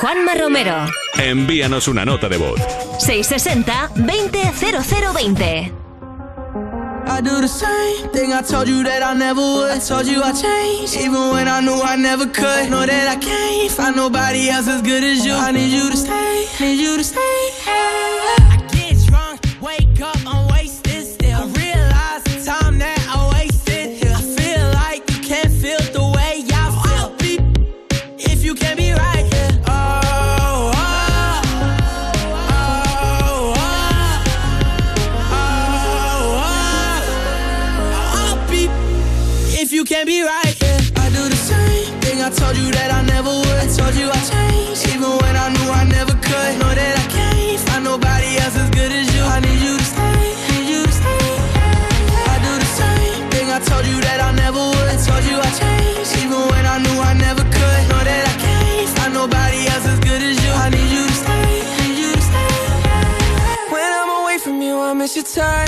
Juanma Romero. Envíanos una nota de voz. 660-200020. I do the same thing I told you that I never would. I told you I changed, even when I knew I never could. Know that I can't find nobody else as good as you. I need you to stay, need you to stay. If you can be right here, I do the same thing I told you that I never would. I told you I changed, even when I knew I never could. Know that I can't find nobody else as good as you. I need you to stay, need you to stay. I do the same thing I told you that I never would. I told you I changed, even when I knew I never could. Know that I can't find nobody else as good as you. I need you to stay, need you to stay. When I'm away from you, I miss your touch.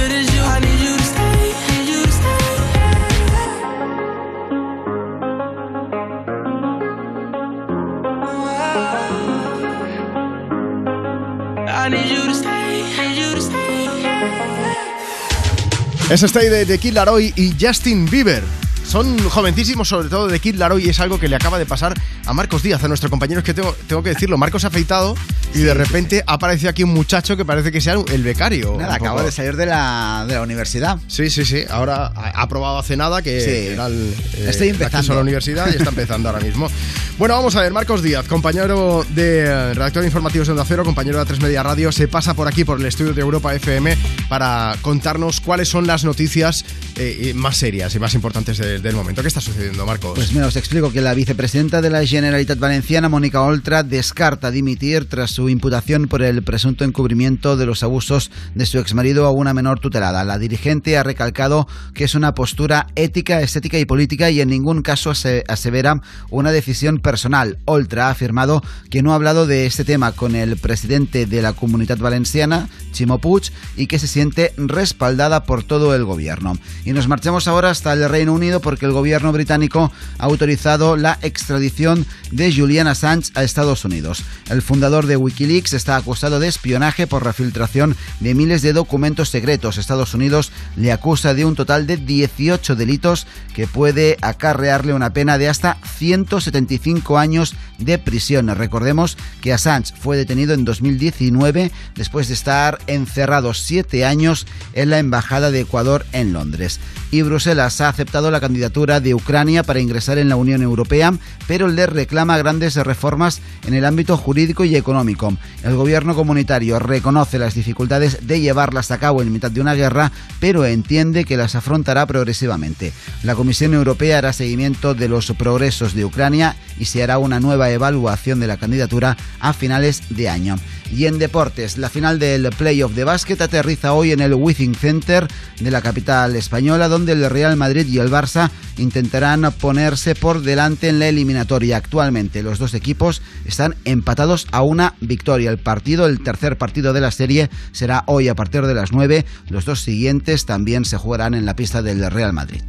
Es Stay de The Kid Laroi y Justin Bieber. Son jovencísimos, sobre todo de Kid Laroi, y es algo que le acaba de pasar a Marcos Díaz, a nuestro compañero. Es que tengo, tengo que decirlo, Marcos ha afeitado y de repente ha aparecido aquí un muchacho que parece que sea el becario. Nada, poco. de salir de la, de la universidad. Sí, sí, sí. Ahora ha probado hace nada que Sí. era el, eh, Estoy empezando. a la universidad y está empezando ahora mismo. Bueno, vamos a ver, Marcos Díaz, compañero de eh, redactor de informativos de Onda Cero, compañero de A3 Media Radio, se pasa por aquí por el estudio de Europa FM para contarnos cuáles son las noticias eh, más serias y más importantes de- del momento. ¿Qué está sucediendo, Marcos? Pues mira, os explico que la vicepresidenta de la Generalitat Valenciana, Mónica Oltra, descarta dimitir tras su imputación por el presunto encubrimiento de los abusos de su exmarido a una menor tutelada. La dirigente ha recalcado que es una postura ética, estética y política y en ningún caso ase- asevera una decisión personal. Oltra ha afirmado que no ha hablado de este tema con el presidente de la Comunidad Valenciana, Chimo Puig, y que se siente respaldada por todo el gobierno. Y nos marchamos ahora hasta el Reino Unido porque el gobierno británico ha autorizado la extradición de Julian Assange a Estados Unidos. El fundador de está acusado de espionaje por la filtración de miles de documentos secretos. Estados Unidos le acusa de un total de 18 delitos que puede acarrearle una pena de hasta 175 años de prisión. Recordemos que Assange fue detenido en 2019 después de estar encerrado siete años en la Embajada de Ecuador en Londres. Y Bruselas ha aceptado la candidatura de Ucrania para ingresar en la Unión Europea, pero le reclama grandes reformas en el ámbito jurídico y económico. El gobierno comunitario reconoce las dificultades de llevarlas a cabo en mitad de una guerra, pero entiende que las afrontará progresivamente. La Comisión Europea hará seguimiento de los progresos de Ucrania y se hará una nueva evaluación de la candidatura a finales de año. Y en deportes, la final del playoff de básquet aterriza hoy en el Withing Center de la capital española, donde el Real Madrid y el Barça intentarán ponerse por delante en la eliminatoria. Actualmente los dos equipos están empatados a una victoria. El partido, el tercer partido de la serie, será hoy a partir de las 9. Los dos siguientes también se jugarán en la pista del Real Madrid.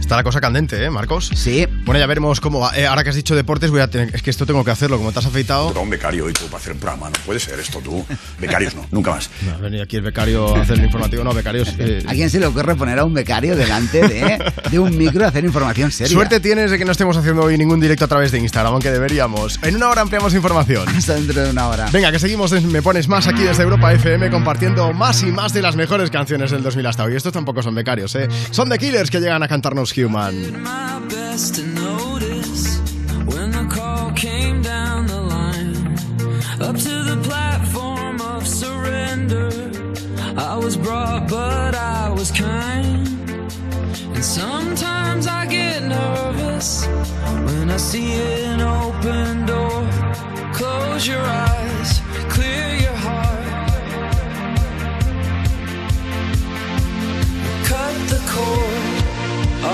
Está la cosa candente, ¿eh, Marcos? Sí. Bueno, ya veremos cómo va. Eh, ahora que has dicho deportes, voy a tener... es que esto tengo que hacerlo. Como te has afeitado. un becario hoy tú para hacer un programa. No puede ser esto tú. Becarios no, nunca más. No, ha venido aquí el becario a hacer el informativo. No, becarios. eh, ¿A quién se le ocurre poner a un becario delante de, de un micro a hacer información seria? Suerte tienes de que no estemos haciendo hoy ningún directo a través de Instagram, aunque deberíamos. En una hora ampliamos información. Hasta dentro de una hora. Venga, que seguimos. en Me pones más aquí desde Europa FM compartiendo más y más de las mejores canciones del 2000 hasta hoy. Estos tampoco son becarios, ¿eh? Son The Killers que llegan a cantarnos Human. the line up to the platform of surrender. I was brought, but I was kind. And sometimes I get nervous when I see an open door. Close your eyes, clear your heart. Cut the cord.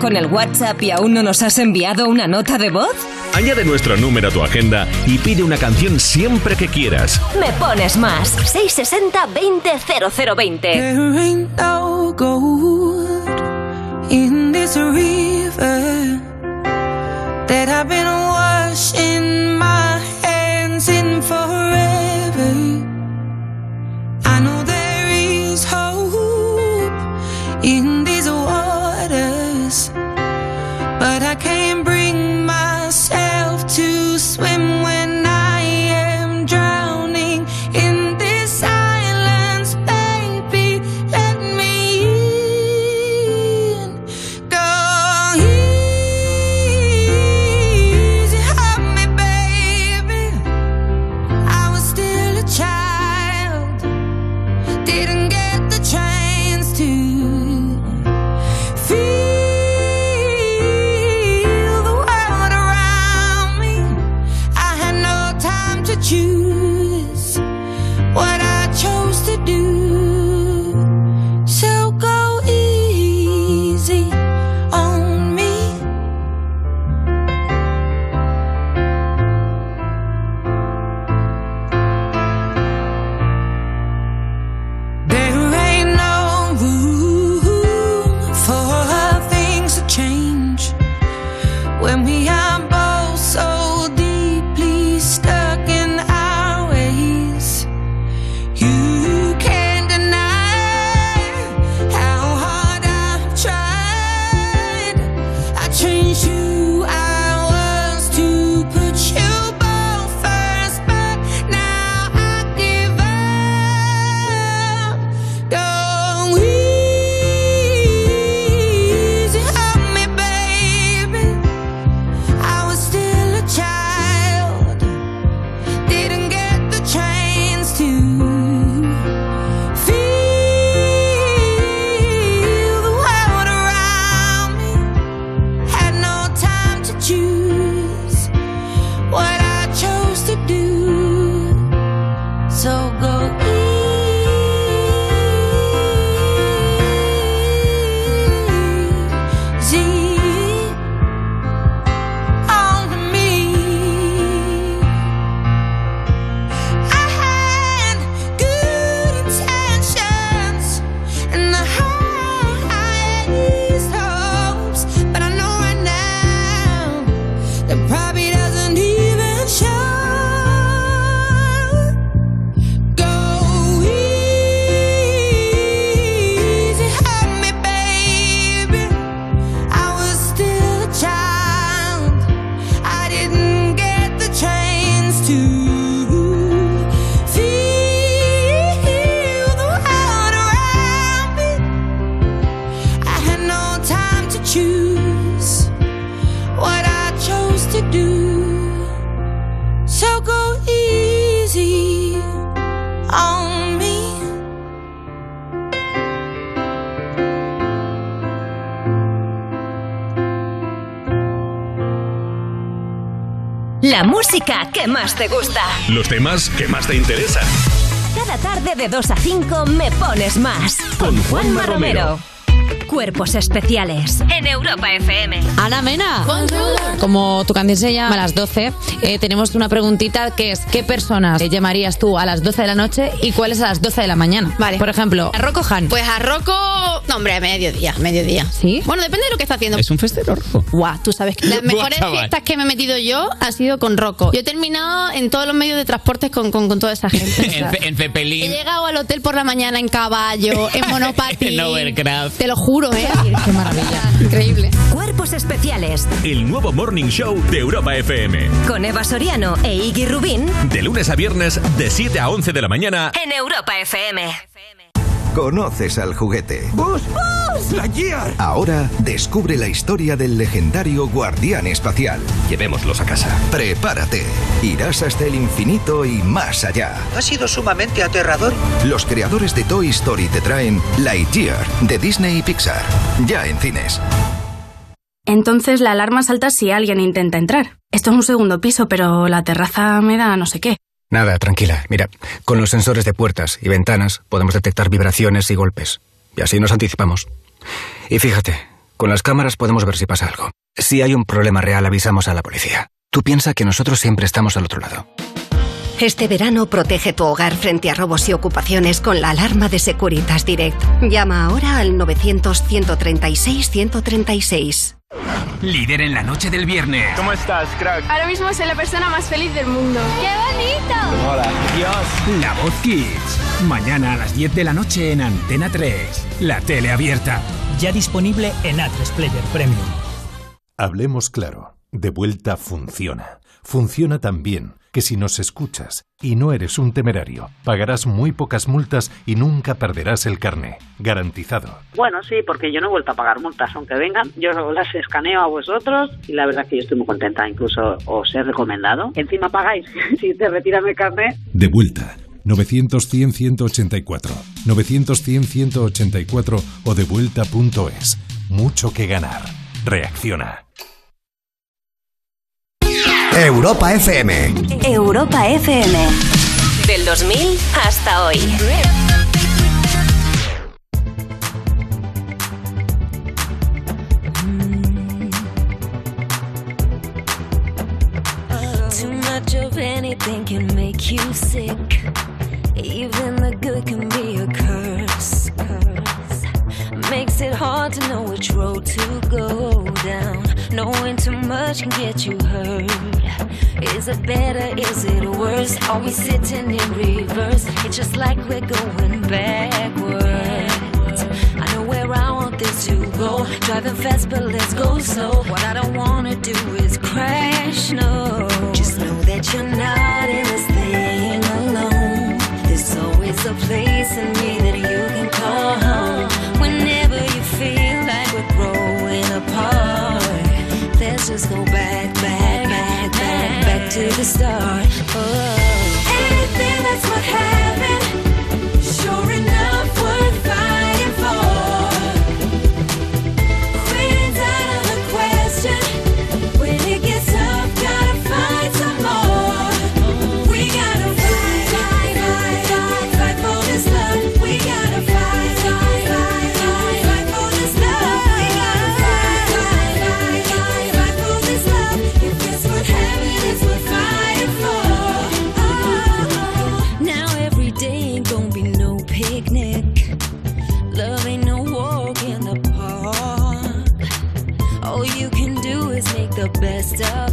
con el WhatsApp y aún no nos has enviado una nota de voz? Añade nuestro número a tu agenda y pide una canción siempre que quieras. Me pones más. 660 20 0020. La música que más te gusta. Los temas que más te interesan. Cada tarde de 2 a 5 me pones más. Con Juanma Romero. Cuerpos especiales en Europa FM. Ana Mena. Como tu canción se llama a las 12, eh, tenemos una preguntita que es ¿qué personas llamarías tú a las 12 de la noche y cuáles a las 12 de la mañana? Vale. Por ejemplo, a Rocco Han. Pues a Rocco, no, hombre, a mediodía, mediodía. ¿Sí? Bueno, depende de lo que está haciendo. Es un festero rojo. Guau, tú sabes que las mejores fiestas que me he metido yo han sido con Rocco. Yo he terminado en todos los medios de transporte con, con, con toda esa gente. O sea, en, en He llegado al hotel por la mañana en caballo, en monopatín. en Overcraft. Te lo juro, ¿eh? Qué maravilla. Increíble. Cuerpos especiales El nuevo Morning Show de Europa FM. con Eva Soriano e Iggy Rubín De lunes a viernes, de 7 a 11 de la mañana. en Europa FM. ¿Conoces al juguete? ¡Bus! ¡Bus! ¡Lightyear! Ahora descubre la historia del legendario guardián espacial. Llevémoslos a casa. Prepárate. Irás hasta el infinito y más allá. Ha sido sumamente aterrador. Los creadores de Toy Story te traen Lightyear de Disney y Pixar. Ya en cines. Entonces la alarma salta si alguien intenta entrar. Esto es un segundo piso, pero la terraza me da no sé qué. Nada, tranquila. Mira, con los sensores de puertas y ventanas podemos detectar vibraciones y golpes. Y así nos anticipamos. Y fíjate, con las cámaras podemos ver si pasa algo. Si hay un problema real, avisamos a la policía. Tú piensa que nosotros siempre estamos al otro lado. Este verano protege tu hogar frente a robos y ocupaciones con la alarma de Securitas Direct. Llama ahora al 900-136-136. Líder en la noche del viernes. ¿Cómo estás, crack? Ahora mismo soy la persona más feliz del mundo. ¡Qué bonito! Hola. Dios. La Voz Kids. Mañana a las 10 de la noche en Antena 3. La tele abierta. Ya disponible en A3 Player Premium. Hablemos claro. De vuelta funciona. Funciona tan bien que si nos escuchas y no eres un temerario, pagarás muy pocas multas y nunca perderás el carné. Garantizado. Bueno, sí, porque yo no he vuelto a pagar multas, aunque vengan, yo las escaneo a vosotros y la verdad que yo estoy muy contenta, incluso os he recomendado. Encima pagáis, si te retiran el carnet. De vuelta. 900-100-184. 900-100-184 o devuelta.es. Mucho que ganar. Reacciona. Europa FM. Europa FM. Del 2000 hasta hoy. Too much of anything can make you sick. Even the good can be a curse. curse. Makes it hard to know which road to go down. Knowing too much can get you hurt. Is it better? Is it worse? Are we sitting in reverse? It's just like we're going backwards. I know where I want this to go. Driving fast, but let's go slow. What I don't wanna do is crash. No, just know that you're not in this thing alone. There's always a place in me just go back, back, back, back, back to the start. Oh. Anything that's what happened,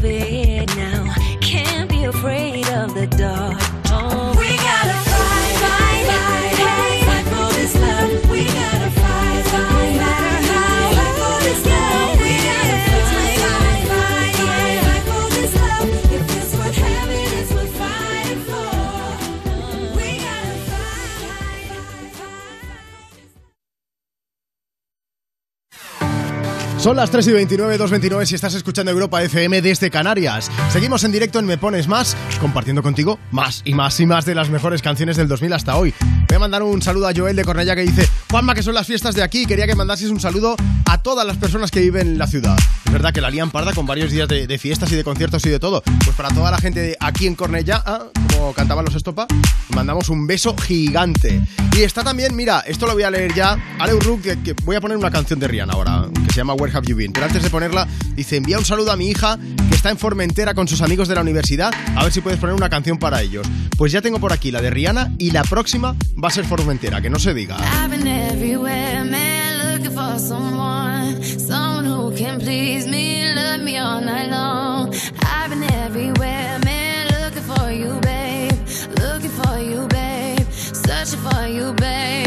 be. Son las 3 y 29, 2.29 si estás escuchando Europa FM desde Canarias. Seguimos en directo en Me Pones Más, compartiendo contigo más y más y más de las mejores canciones del 2000 hasta hoy. Voy a mandar un saludo a Joel de Cornellá que dice, Juanma, que son las fiestas de aquí, quería que mandases un saludo a todas las personas que viven en la ciudad. Es verdad que la lían parda con varios días de, fiestas y de conciertos y de todo. Pues para toda la gente aquí en Cornellá, ah, como cantaban los Estopa. Mandamos un beso gigante. Y está también, mira, esto lo voy a leer ya. Aleu Rook, que, voy a poner una canción de Rihanna ahora, que se llama Where Have You Been. Pero antes de ponerla, dice: envía un saludo a mi hija que está en Formentera con sus amigos de la universidad. A ver si puedes poner una canción para ellos. Pues ya tengo por aquí la de Rihanna y la próxima va a ser Formentera, que no se diga. Can please me, love me all night long. I've been everywhere, man, looking for you, babe, looking for you, babe, searching for you, babe.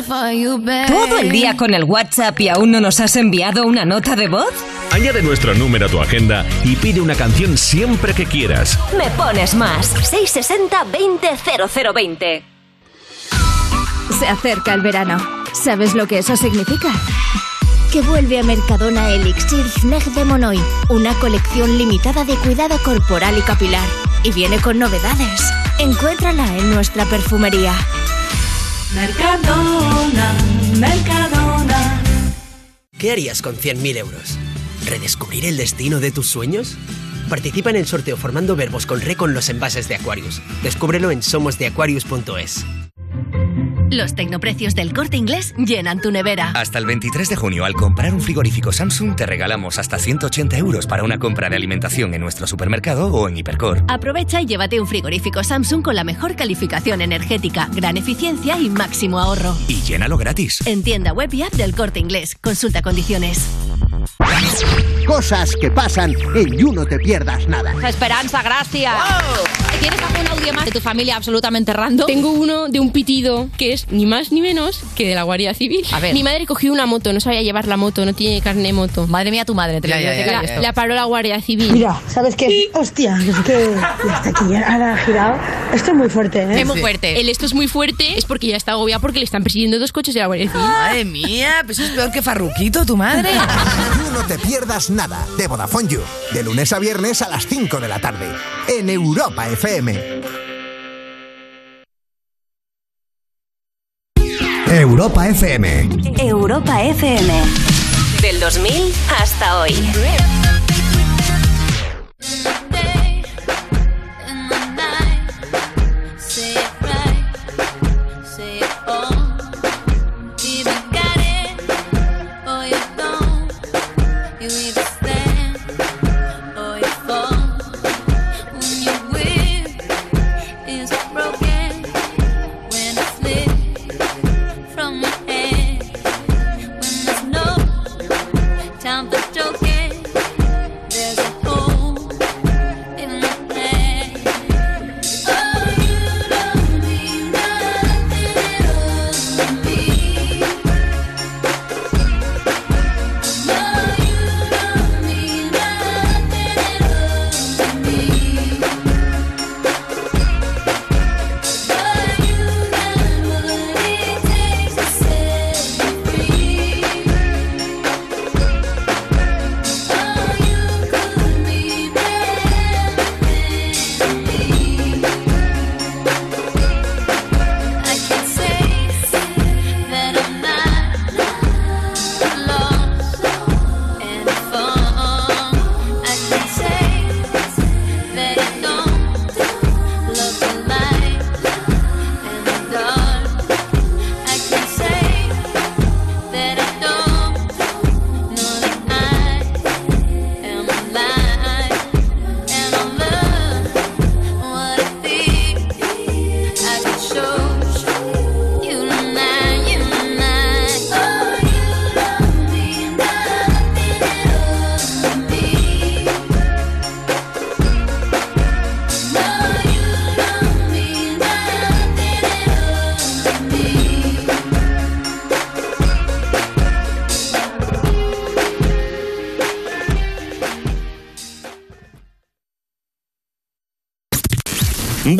¿Todo el día con el WhatsApp y aún no nos has enviado una nota de voz? Añade nuestro número a tu agenda y pide una canción siempre que quieras. Me pones más. 660 20 0020. Se acerca el verano. ¿Sabes lo que eso significa? Que vuelve a Mercadona Elixir Sneg de Monoy, una colección limitada de cuidado corporal y capilar. Y viene con novedades. Encuéntrala en nuestra perfumería. Mercadona, Mercadona. ¿Qué harías con 100.000 euros? ¿Redescubrir el destino de tus sueños? Participa en el sorteo formando verbos con re con los envases de Aquarius. Descúbrelo en somosdeaquarius.es. Los tecnoprecios del corte inglés llenan tu nevera. Hasta el 23 de junio, al comprar un frigorífico Samsung, te regalamos hasta 180 euros para una compra de alimentación en nuestro supermercado o en Hipercor. Aprovecha y llévate un frigorífico Samsung con la mejor calificación energética, gran eficiencia y máximo ahorro. Y llénalo gratis. En tienda web y app del corte inglés. Consulta condiciones. Cosas que pasan en You No Te Pierdas Nada. Esperanza, gracias. ¿Tienes algún audio más de tu familia absolutamente random? Tengo uno de un pitido que es ni más ni menos que de la Guardia Civil. A ver. Mi madre cogió una moto, no sabía llevar la moto, no tiene carne de moto. Madre mía, tu madre, te la, lo digo, te calles la, la paró la Guardia Civil. Mira, ¿sabes qué? Hostia, es que ya está aquí, ahora ha girado. Esto es muy fuerte, ¿eh? Es muy fuerte. El esto es muy fuerte es porque ya está agobiado porque le están persiguiendo dos coches de la Guardia Civil. Madre mía, pues es peor que Farruquito, tu madre. Te Pierdas Nada de Vodafone You. De lunes a viernes a las 5 de la tarde. En Europa FM. Europa FM. Europa FM. Del 2000 hasta hoy.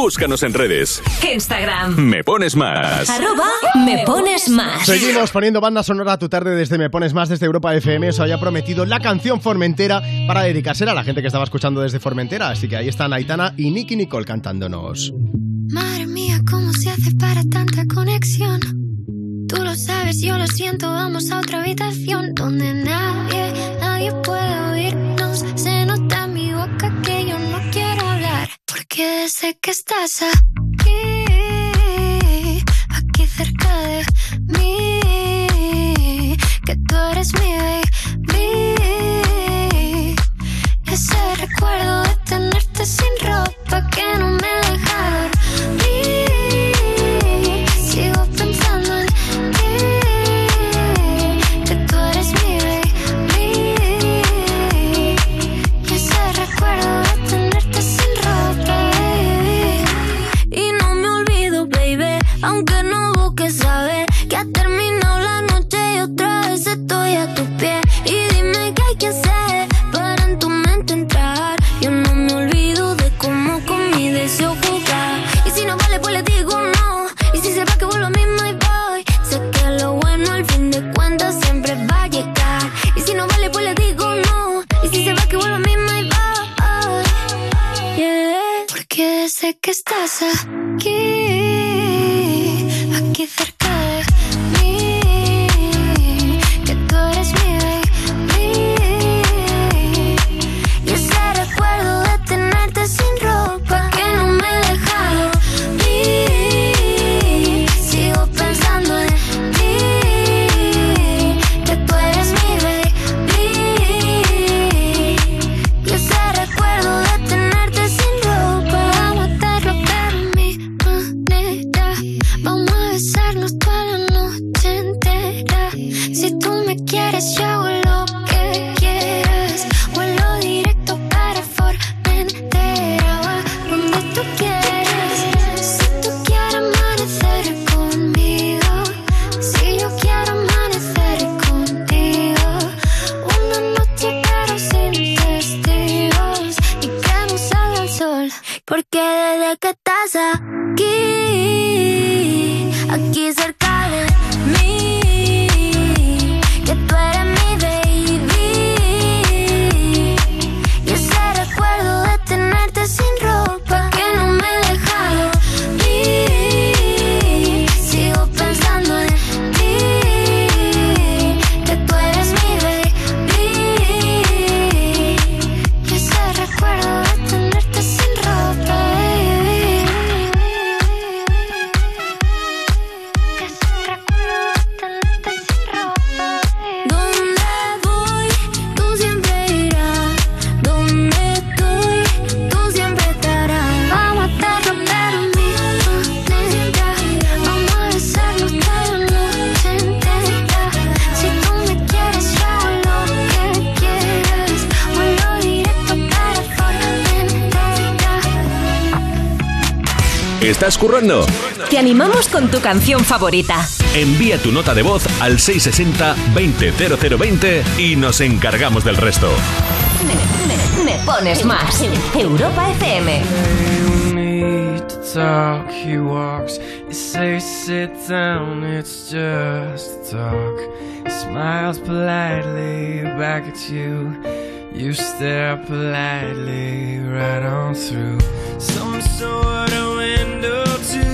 Búscanos en redes. Instagram. Me pones más. Arroba me pones más. Seguimos poniendo banda sonora a tu tarde desde Me Pones Más desde Europa FM. Os había prometido la canción Formentera para dedicársela a la gente que estaba escuchando desde Formentera. Así que ahí están Aitana y Nicky Nicole cantándonos. Madre mía, ¿cómo se hace para tanta conexión? Tú lo sabes, yo lo siento, vamos a otra habitación ¿Estás currando? Te animamos con tu canción favorita. Envía tu nota de voz al 660-200020 y nos encargamos del resto. Me, pones más. Europa FM. Talk, he walks. You say, it's just talk. He smiles back at you. You stare politely right on through some sort of window to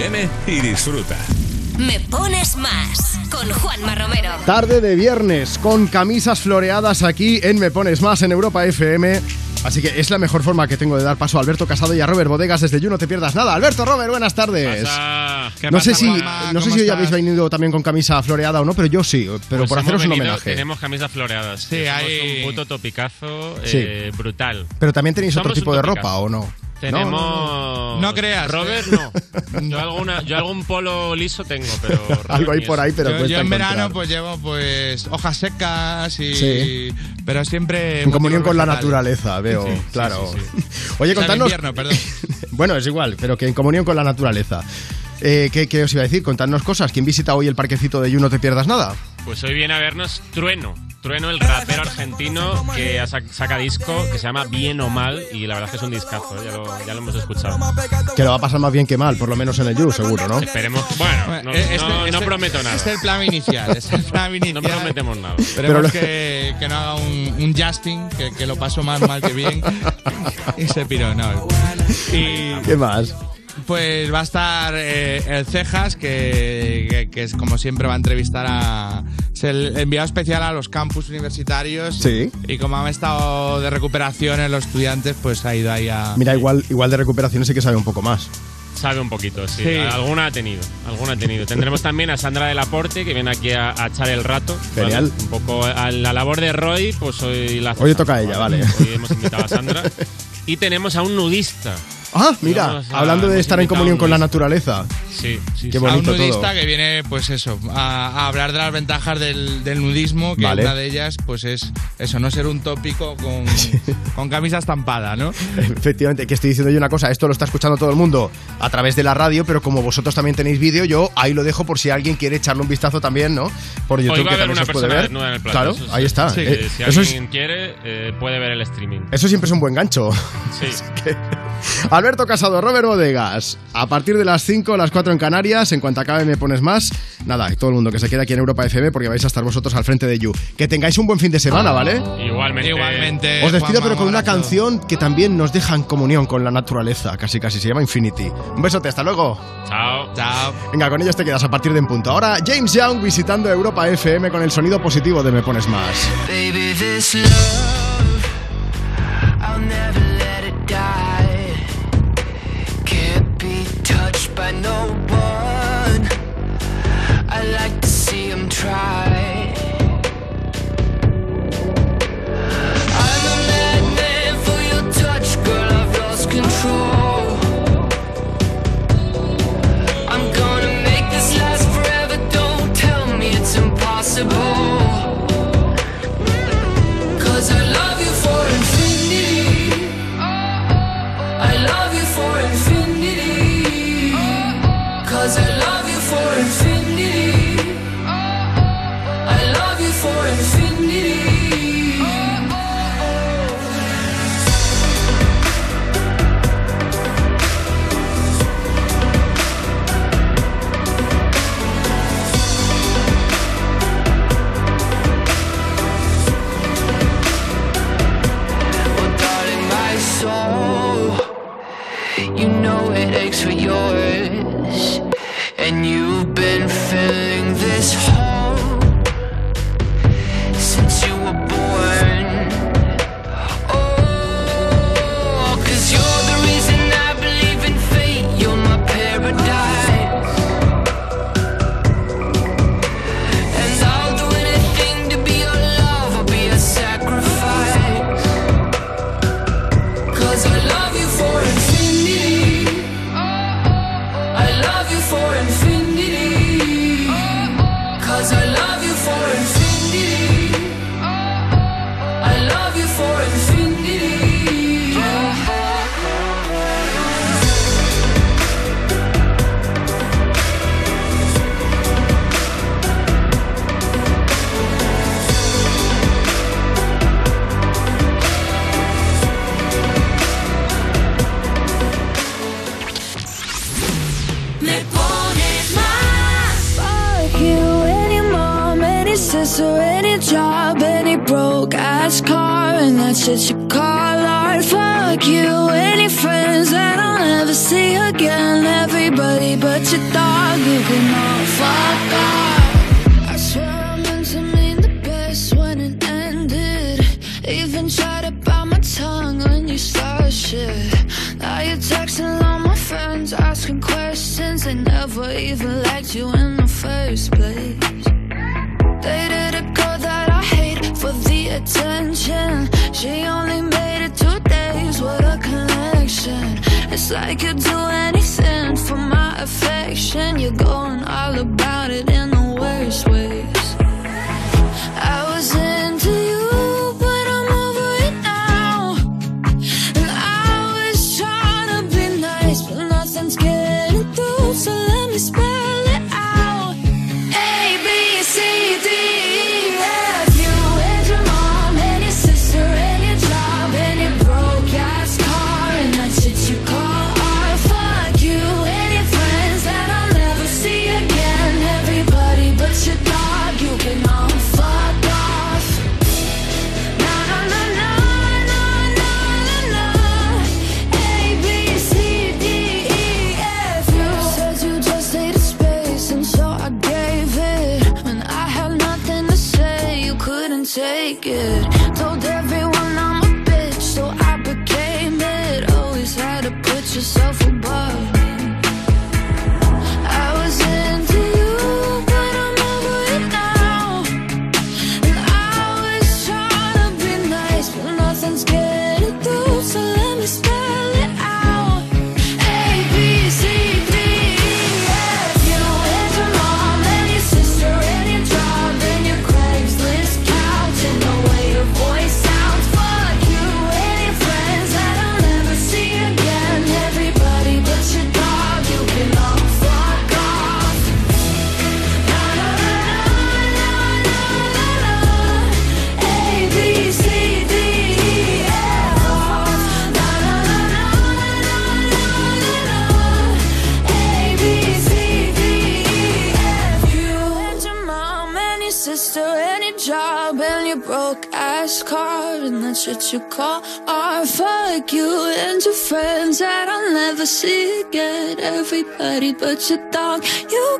FM y disfruta. Me pones más con Juanma Romero. Tarde de viernes con camisas floreadas aquí en Me Pones Más en Europa FM. Así que es la mejor forma que tengo de dar paso a Alberto Casado y a Robert Bodegas desde You No Te Pierdas Nada. Alberto, Robert, buenas tardes. ¿Qué No pasa, sé si, Juanma? no sé ¿Cómo si habéis venido también con camisa floreada o no, pero yo sí, pero Pues por haceros un homenaje. Tenemos camisas floreadas. Sí, hay- un puto topicazo Sí. eh, brutal. Pero también tenéis otro tipo de ropa, ¿o no? Tenemos. No, No, No creas, Robert, ¿eh? no. Yo, alguna, yo algún polo liso tengo, pero. Algo hay Robert por ahí, pero yo, yo en encontrar. verano pues llevo pues hojas secas y Sí. pero siempre En comunión con la naturaleza, veo, Sí, sí, claro. sí, sí. Oye, O sea, en contadnos. invierno, perdón. bueno, es igual, pero que en comunión con la naturaleza. Eh, ¿qué, qué os iba a decir? Contadnos cosas. ¿Quién visita hoy el parquecito de You No Te Pierdas Nada? Pues hoy viene a vernos Trueno. Trueno, el rapero argentino que saca, disco que se llama Bien o Mal y la verdad es que es un discazo, ¿eh? ya, lo, ya lo hemos escuchado. Que lo va a pasar más bien que mal, por lo menos en el You, seguro, ¿no? Esperemos. Bueno, no, Este- no- este- no prometo nada. Es el plan inicial, es el plan inicial. No prometemos nada. Esperemos Pero lo- que, que no haga un, un Justin, que, que lo paso más mal que bien. y se piró, no. Y ¿Qué más? Pues va a estar eh, el Cejas, que, que- que es como siempre va a entrevistar a. Es el enviado especial a los campus universitarios. Sí. Y como han estado de recuperación en los estudiantes, pues ha ido ahí a. Mira, igual, igual de recuperación sí que sabe un poco más. Sabe un poquito, sí. Sí. Alguna ha tenido, alguna ha tenido. Tendremos también a Sandra del Aporte, que viene aquí a, a echar el rato. ¿vale? Genial. Un poco a la labor de Roy, pues hoy la Hoy toca a ella, vale. Hoy hemos invitado a Sandra. Y tenemos a un nudista. Ah, mira, hablando de estar en comunión con la naturaleza. Sí, sí. Qué a un bonito nudista todo. que viene, pues eso, a, a hablar de las ventajas del, del nudismo, que Vale. una de ellas, pues es eso, no ser un tópico con, con camisa estampada, ¿no? Efectivamente, que estoy diciendo yo una cosa, esto lo está escuchando todo el mundo a través de la radio, pero como vosotros también tenéis vídeo, yo ahí lo dejo por si alguien quiere echarle un vistazo también, ¿no? Por YouTube, que también se puede ver. desnuda en el plato. Claro, eso ahí está. Sí, Eh, si eso, es- alguien quiere, eh, puede ver el streaming. eso siempre es un buen gancho. Sí. Alberto Casado, Robert Bodegas. A partir de las 5, las 4 en Canarias, en cuanto acabe me pones más. Nada, y todo el mundo que se quede aquí en Europa FM porque vais a estar vosotros al frente de You. Que tengáis un buen fin de semana, ¿vale? Igualmente. Igualmente. Os despido Juanma, pero con un una canción que también nos deja en comunión con la naturaleza, casi casi, se llama Infinity. Un besote, hasta luego. Chao. Chao. Venga, con ellos te quedas a partir de en punto. Ahora James Young visitando Europa FM con el sonido positivo de Me Pones Más. Baby, this love, I'll never no one. I like to see him try. I'm a madman for your touch, girl. I've lost control. I'm gonna make this last forever. Don't tell me it's impossible. Shit you call art. Fuck you, any friends that I'll never see again. Everybody but your dog, you can all fuck off. I swear I meant to mean the best when it ended. Even tried to bite my tongue when you started shit. Now you're texting all my friends, asking questions. They never even liked you in the first place. Dated a girl that I hate for the attention. She only made it two days. What a connection. It's like you'd do anything for my affection. You're going all about it and that shit you call. Fuck you friends that I'll never see again. Everybody but you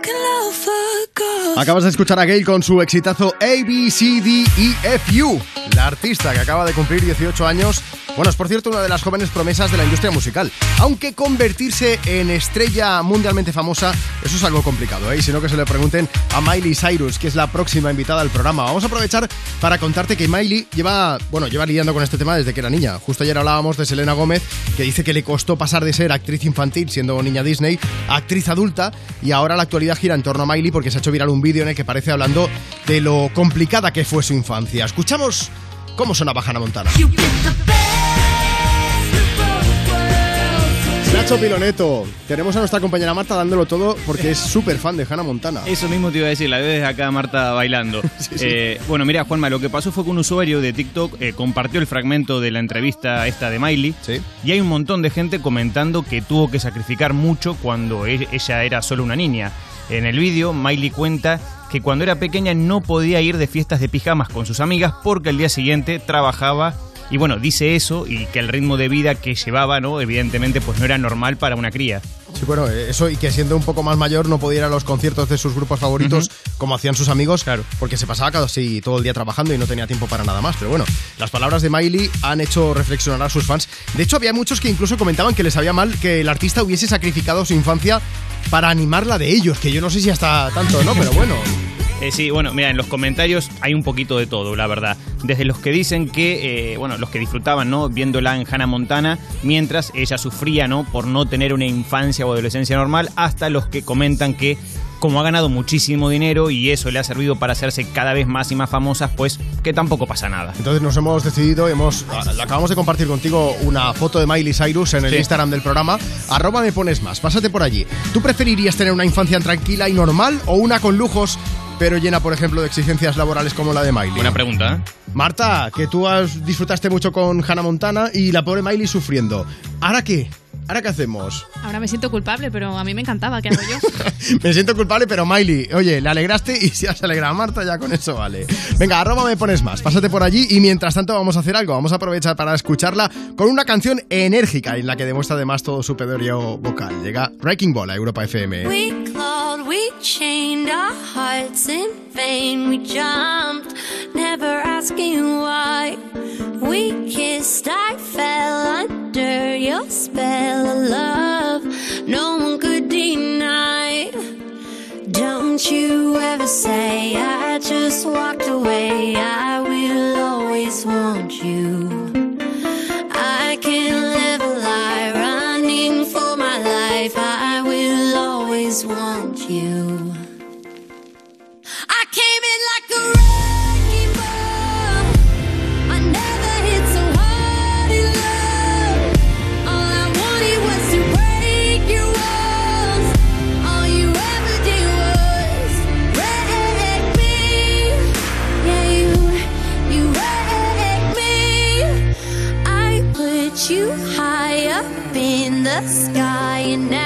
can fuck. Acabas de escuchar a Gail con su exitazo A, B, C, D, E, F, U. La artista que acaba de cumplir 18 años. Bueno, es por cierto una de las jóvenes promesas de la industria musical. Aunque convertirse en estrella mundialmente famosa, eso es algo complicado, ¿eh? Y Si no, que se le pregunten a Miley Cyrus, que es la próxima invitada al programa. Vamos a aprovechar para contarte que Miley lleva, bueno, lleva lidiando con este tema desde que era niña. Justo ayer hablábamos de Selena Gómez, que dice que le costó pasar de ser actriz infantil, siendo niña Disney, a actriz adulta, y ahora la actualidad gira en torno a Miley porque se ha hecho viral un vídeo en el que parece hablando de lo complicada que fue su infancia. Escuchamos cómo sonaba Hannah Montana. Nacho Piloneto, tenemos a nuestra compañera Marta dándolo todo porque es súper fan de Hannah Montana. Eso mismo te iba a decir, la veo desde acá Marta bailando. sí. Eh, bueno, mira Juanma, lo que pasó fue que un usuario de TikTok eh, compartió el fragmento de la entrevista esta de Miley y hay un montón de gente comentando que tuvo que sacrificar mucho cuando e- ella era solo una niña. En el vídeo, Miley cuenta que cuando era pequeña no podía ir de fiestas de pijamas con sus amigas porque al día siguiente trabajaba y bueno, dice eso y que el ritmo de vida que llevaba, ¿no? Evidentemente, pues no era normal para una cría. Sí, bueno, eh, eso y que siendo un poco más mayor no podía ir a los conciertos de sus grupos favoritos como hacían sus amigos, claro, porque se pasaba casi todo el día trabajando y no tenía tiempo para nada más. Pero bueno, las palabras de Miley han hecho reflexionar a sus fans. De hecho, había muchos que incluso comentaban que les sabía mal que el artista hubiese sacrificado su infancia para animarla de ellos, que yo no sé si hasta tanto, ¿no? Pero bueno. Eh, sí, bueno, mira, en los comentarios hay un poquito de todo, la verdad. Desde los que dicen que, eh, bueno, los que disfrutaban, ¿no? Viéndola en Hannah Montana, mientras ella sufría, ¿no? Por no tener una infancia o adolescencia normal, hasta los que comentan que como ha ganado muchísimo dinero y eso le ha servido para hacerse cada vez más y más famosas, pues que tampoco pasa nada. Entonces nos hemos decidido, hemos, acabamos de compartir contigo una foto de Miley Cyrus en el Sí. Instagram del programa. Arroba me pones más, pásate por allí. ¿Tú preferirías tener una infancia tranquila y normal o una con lujos, pero llena, por ejemplo, de exigencias laborales como la de Miley? Buena pregunta, ¿eh? Marta, que tú has, disfrutaste mucho con Hannah Montana y la pobre Miley sufriendo. ¿Ahora qué? ¿Ahora qué hacemos? Ahora me siento culpable, pero a mí me encantaba. ¿Qué hago yo? Me siento culpable, pero Miley, oye, le alegraste y si has alegrado a Marta, ya con eso vale. Venga, arroba me pones más, pásate por allí y mientras tanto vamos a hacer algo. Vamos a aprovechar para escucharla con una canción enérgica en la que demuestra además todo su poderío vocal. Llega Wrecking Ball a Europa FM. We we chained our hearts in vain. We jumped, never asking why. We kissed, I fell under your spell of love. No one could deny. Don't you ever say I just walked away. I will always want you. I can't live a lie running for my life. I will always want you. I came in like a wrecking ball. I never hit so hard in love. All I wanted was to break your walls. All you ever did was wreck me. Yeah, you, you me. I put you high up in the sky, and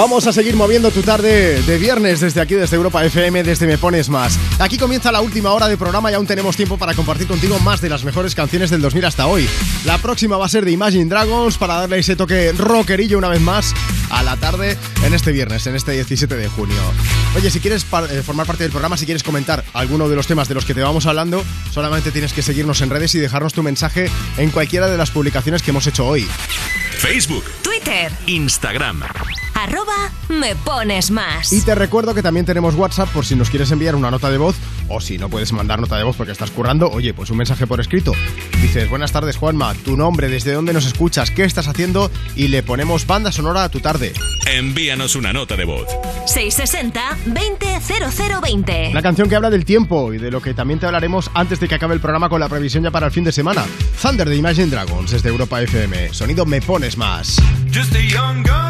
Vamos a seguir moviendo tu tarde de viernes desde aquí, desde Europa FM, desde Me Pones Más. Aquí comienza la última hora de programa y aún tenemos tiempo para compartir contigo más de las mejores canciones del 2000 hasta hoy. La próxima va a ser de Imagine Dragons para darle ese toque rockerillo una vez más a la tarde en este viernes, en este 17 de junio. Oye, si quieres par- eh, formar parte del programa, si quieres comentar alguno de los temas de los que te vamos hablando, solamente tienes que seguirnos en redes y dejarnos tu mensaje en cualquiera de las publicaciones que hemos hecho hoy. Facebook, Twitter, Instagram. Arroba me pones más. Y te recuerdo que también tenemos WhatsApp por si nos quieres enviar una nota de voz o si no puedes mandar nota de voz porque estás currando, oye, pues un mensaje por escrito. Dices, buenas tardes Juanma, tu nombre, desde dónde nos escuchas, qué estás haciendo y le ponemos banda sonora a tu tarde. Envíanos una nota de voz. 660 200020. Una canción que habla del tiempo y de lo que también te hablaremos antes de que acabe el programa con la previsión ya para el fin de semana. Thunder de Imagine Dragons desde Europa FM. Sonido Me Pones Más. Just a young gun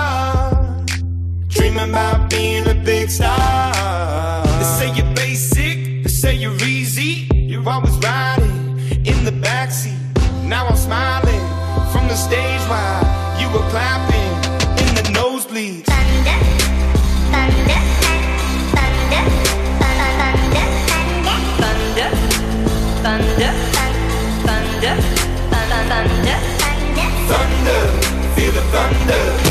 Dreaming about being a big star. They say you're basic, they say you're easy. You're always riding in the backseat. Now I'm smiling from the stage while you were clapping in the nosebleeds. Thunder, thunder, thunder, thunder, thunder, thunder, thunder, thunder, thunder, thunder, Thunder, feel the thunder.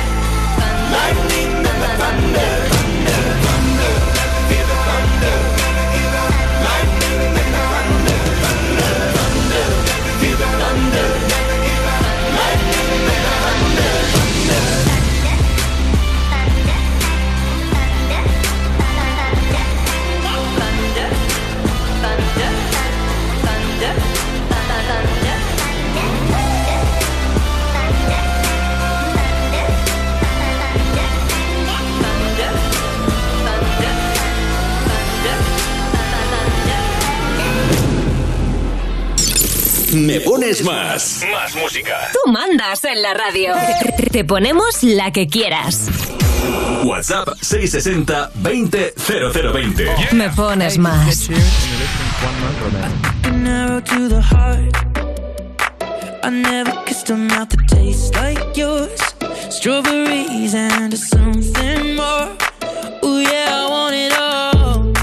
Me pones más. Más música. Tú mandas en la radio. Te- Te ponemos la que quieras. WhatsApp 660 20 0020. Me pones más. An arrow to the heart. I never kissed a mouth that tastes like yours. Strawberries and something more. Ooh, yeah, I want it all.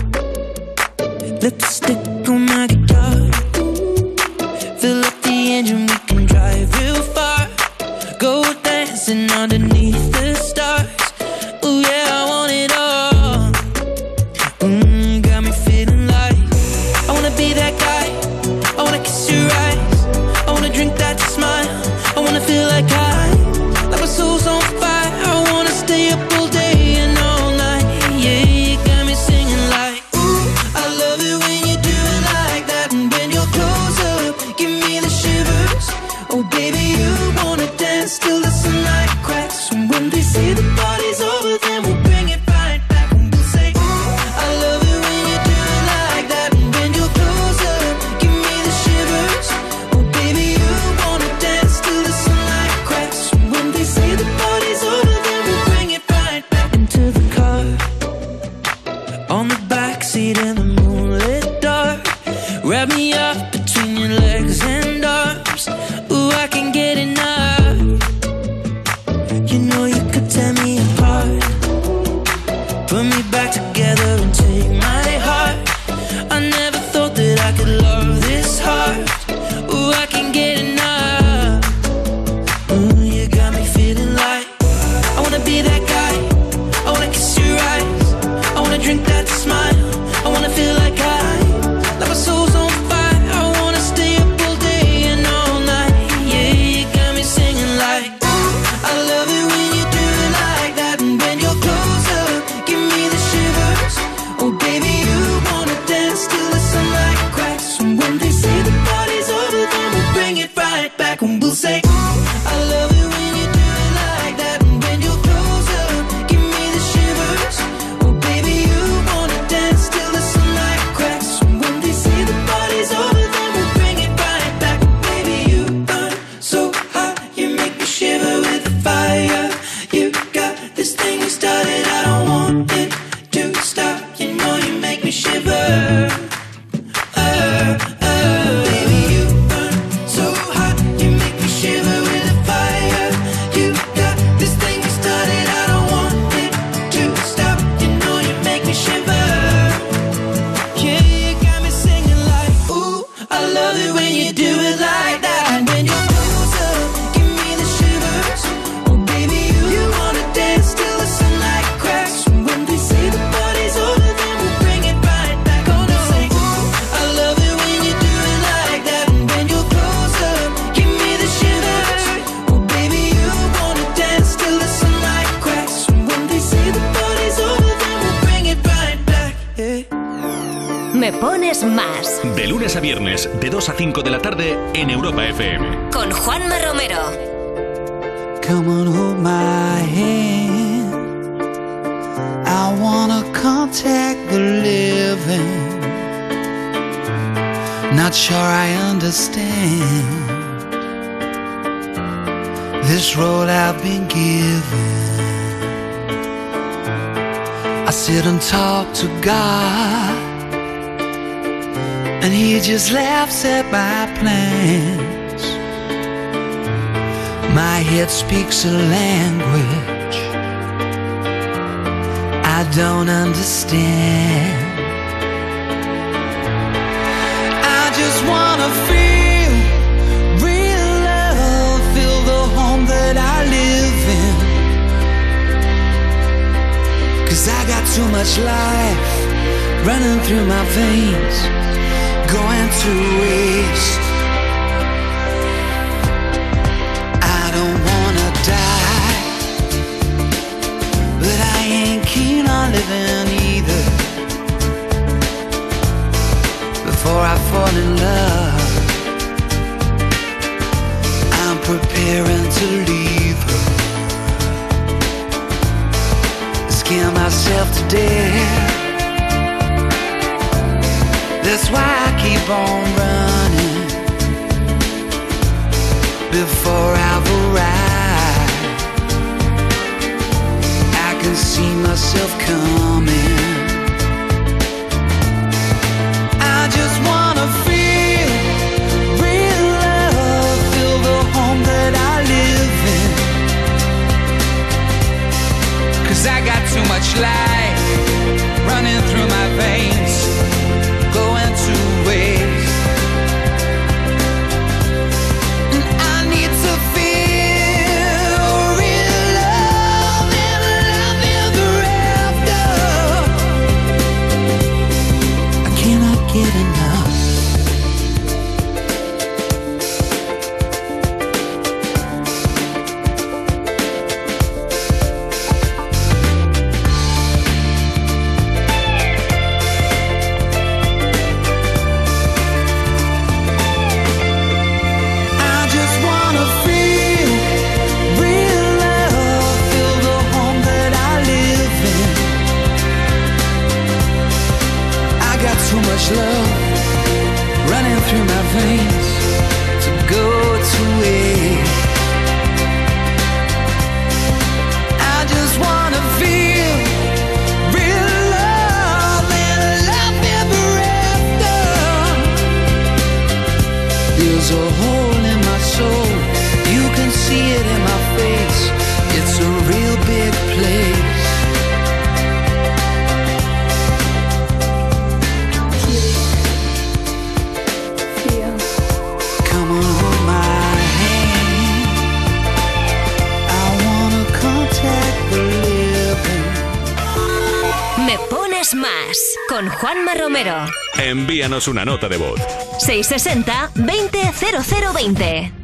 Lipstick fall in love. I'm preparing to leave. Her Scare myself to death. That's why I keep on running. Before I've arrived I can see myself coming. too much light Romero. Envíanos una nota de voz. 660 20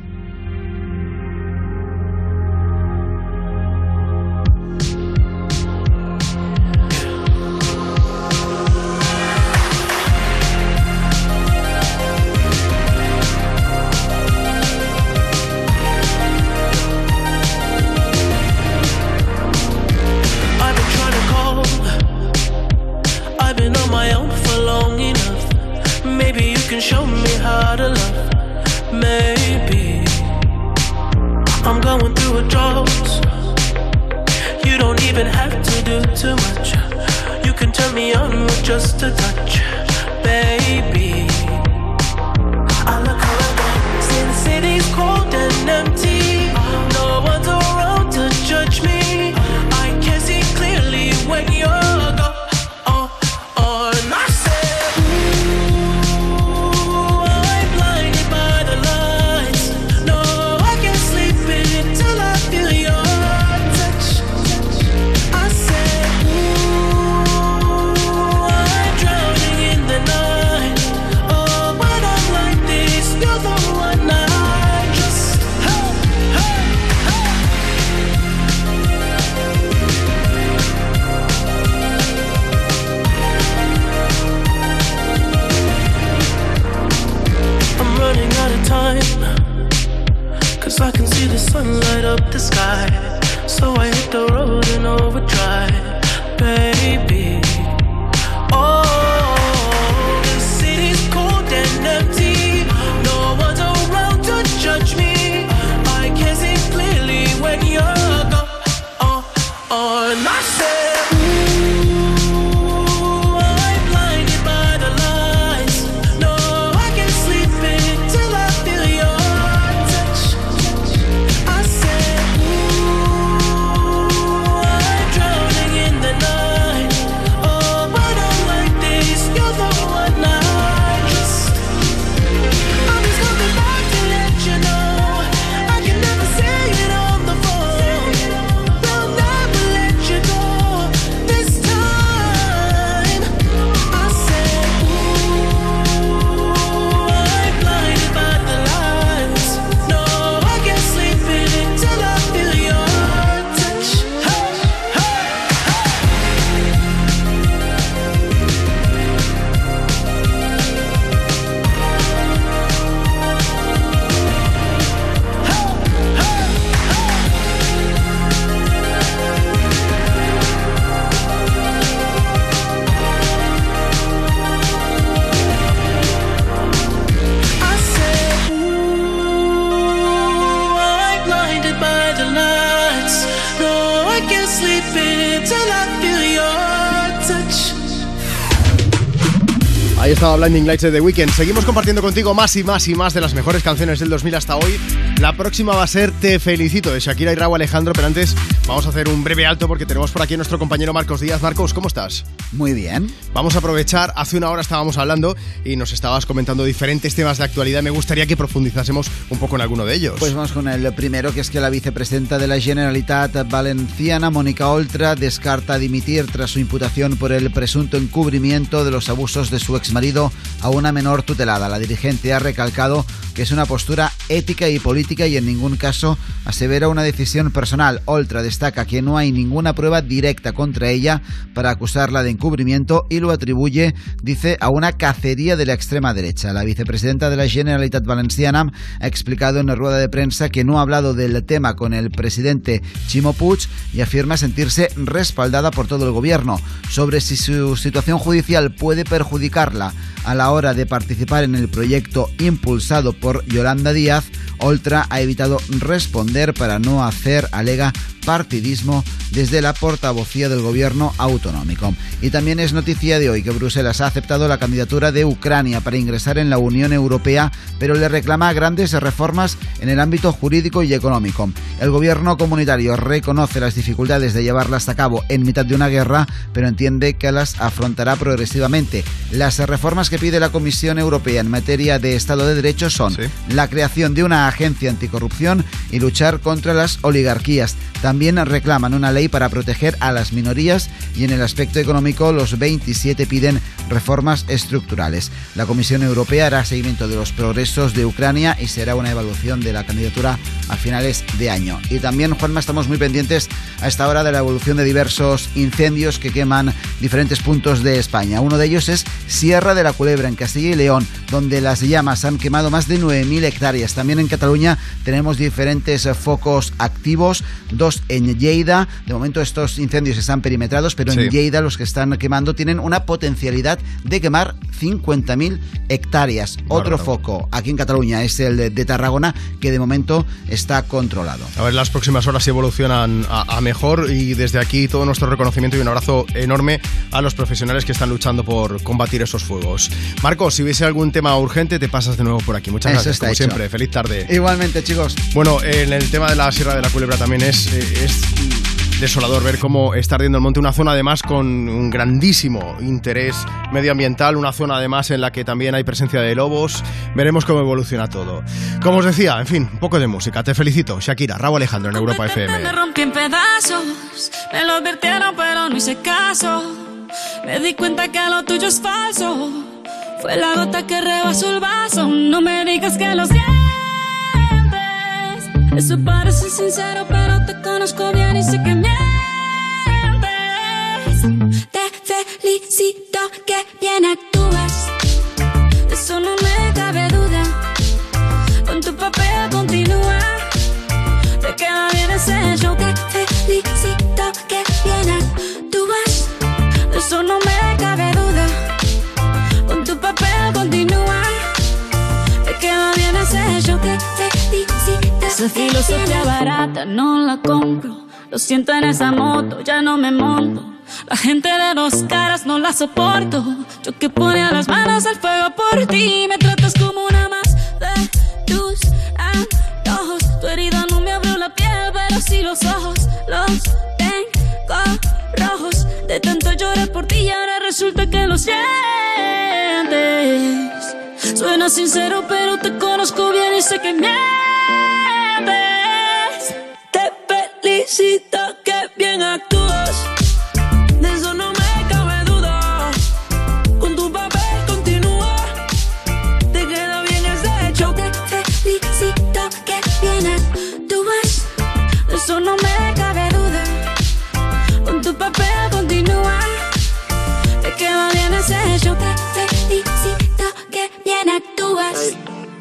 Blinding Lights de The Weeknd. Seguimos compartiendo contigo más y más y más de las mejores canciones del 2000 hasta hoy. La próxima va a ser Te Felicito de Shakira y Raúl Alejandro, pero antes vamos a hacer un breve alto porque tenemos por aquí a nuestro compañero Marcos Díaz. Marcos, ¿cómo estás? Muy bien. Vamos a aprovechar, hace una hora estábamos hablando y nos estabas comentando diferentes temas de actualidad. Me gustaría que profundizásemos un poco en alguno de ellos. Pues vamos con el primero, que es que la vicepresidenta de la Generalitat Valenciana, Mónica Oltra, descarta dimitir tras su imputación por el presunto encubrimiento de los abusos de su exmarido a una menor tutelada. La dirigente ha recalcado que es una postura ética y política y en ningún caso asevera una decisión personal. Oltra destaca que no hay ninguna prueba directa contra ella para acusarla de encubrimiento y lo atribuye, dice, a una cacería de la extrema derecha. La vicepresidenta de la Generalitat Valenciana ha explicado en la rueda de prensa que no ha hablado del tema con el presidente Chimo Puig y afirma sentirse respaldada por todo el gobierno. Sobre si su situación judicial puede perjudicarla a la hora de participar en el proyecto impulsado por Yolanda Díaz, Oltra ha evitado responder para no hacer, alega, partidismo desde la portavocía del gobierno autonómico. Y también es noticia de hoy que Bruselas ha aceptado la candidatura de Ucrania para ingresar en la Unión Europea, pero le reclama grandes reformas en el ámbito jurídico y económico. El gobierno comunitario reconoce las dificultades de llevarlas a cabo en mitad de una guerra, pero entiende que las afrontará progresivamente. Las reformas que pide la Comisión Europea en materia de Estado de Derecho son la creación de una agencia anticorrupción y luchar contra las oligarquías. También reclaman una ley para proteger a las minorías y en el aspecto económico los 27 piden reformas estructurales. La Comisión Europea hará seguimiento de los progresos de Ucrania y será una evaluación de la candidatura a finales de año. Y también, Juanma, estamos muy pendientes a esta hora de la evolución de diversos incendios que queman diferentes puntos de España. Uno de ellos es Sierra de la Culebra, en Castilla y León, donde las llamas han quemado más de 9.000 hectáreas. También en Cataluña tenemos diferentes eh, focos activos, dos en Lleida. De momento estos incendios están perimetrados, pero en Sí. Lleida los que están quemando tienen una potencialidad de quemar 50.000 hectáreas. Otro foco aquí en Cataluña es el de, de Tarragona, que de momento está controlado. A ver, las próximas horas evolucionan a, a mejor y desde aquí todo nuestro reconocimiento y un abrazo enorme a los profesionales que están luchando por combatir esos fuegos. Marcos, si hubiese algún tema urgente, te pasas de nuevo por aquí. Muchas Eso gracias, está como hecho. siempre. Feliz tarde. Igualmente, chicos. Bueno, en el tema de la Sierra de la Culebra también es, eh, es desolador ver cómo está ardiendo el monte, una zona además con un grandísimo interés medioambiental, una zona además en la que también hay presencia de lobos. Veremos cómo evoluciona todo. Como os decía, en fin, un poco de música. Te felicito, Shakira, Raúl Alejandro en Europa FM. Me rompí en pedazos, me lo advirtieron pero no hice caso. Me di cuenta que lo tuyo es falso. Fue la gota que rebasó el vaso. No me digas que lo sientes. Eso parece sincero, pero te conozco bien y sé que mientes. Te felicito que bien actúas. Eso no me cabe ese show. Te felicito. Esa filosofía barata no la compro. Lo siento en esa moto, ya no me monto. La gente de dos caras no la soporto. Yo que ponía las manos al fuego por ti. Me tratas como una más de tus antojos. Tu herida no me abrió la piel, pero sí los ojos. Los tengo rojos. De tanto llorar por ti y ahora resulta que lo sientes. Suena sincero, pero te conozco bien y sé que mientes. Te felicito que bien actúas.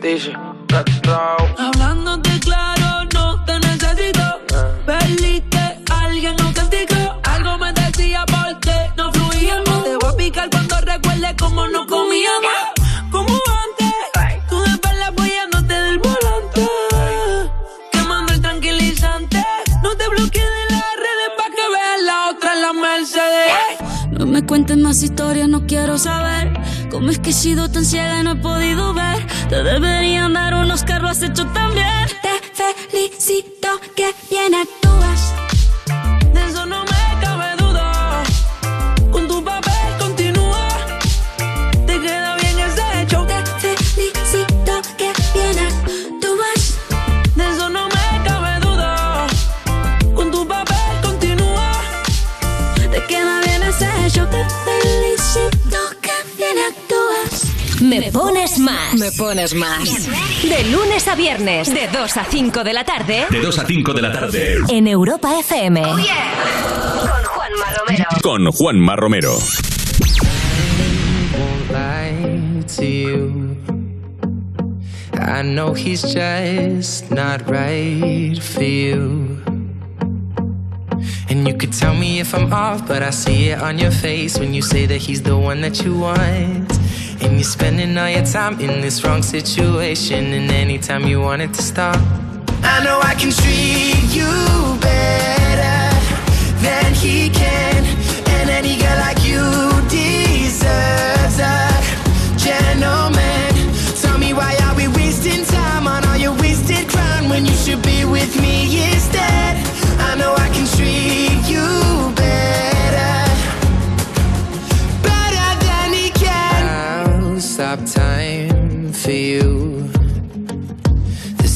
Actúas. Hablándote claro, me cuentes más historias, no quiero saber. Cómo es que he sido tan ciega y no he podido ver. Te deberían dar unos carros, has hecho también. Te felicito que bien actúas. Me pones más. Me pones más. De lunes a viernes, de 2 a 5 de la tarde. De 2 a 5 de la tarde. En Europa FM. Con Juanma Romero. Con Juanma Romero. I know he's just not right for you. And you could tell me if I'm off, but I see it on your face when you say that he's the one that you want. And you're spending all your time in this wrong situation. And anytime you want it to stop, I know I can treat you better than he can. And any girl like you deserves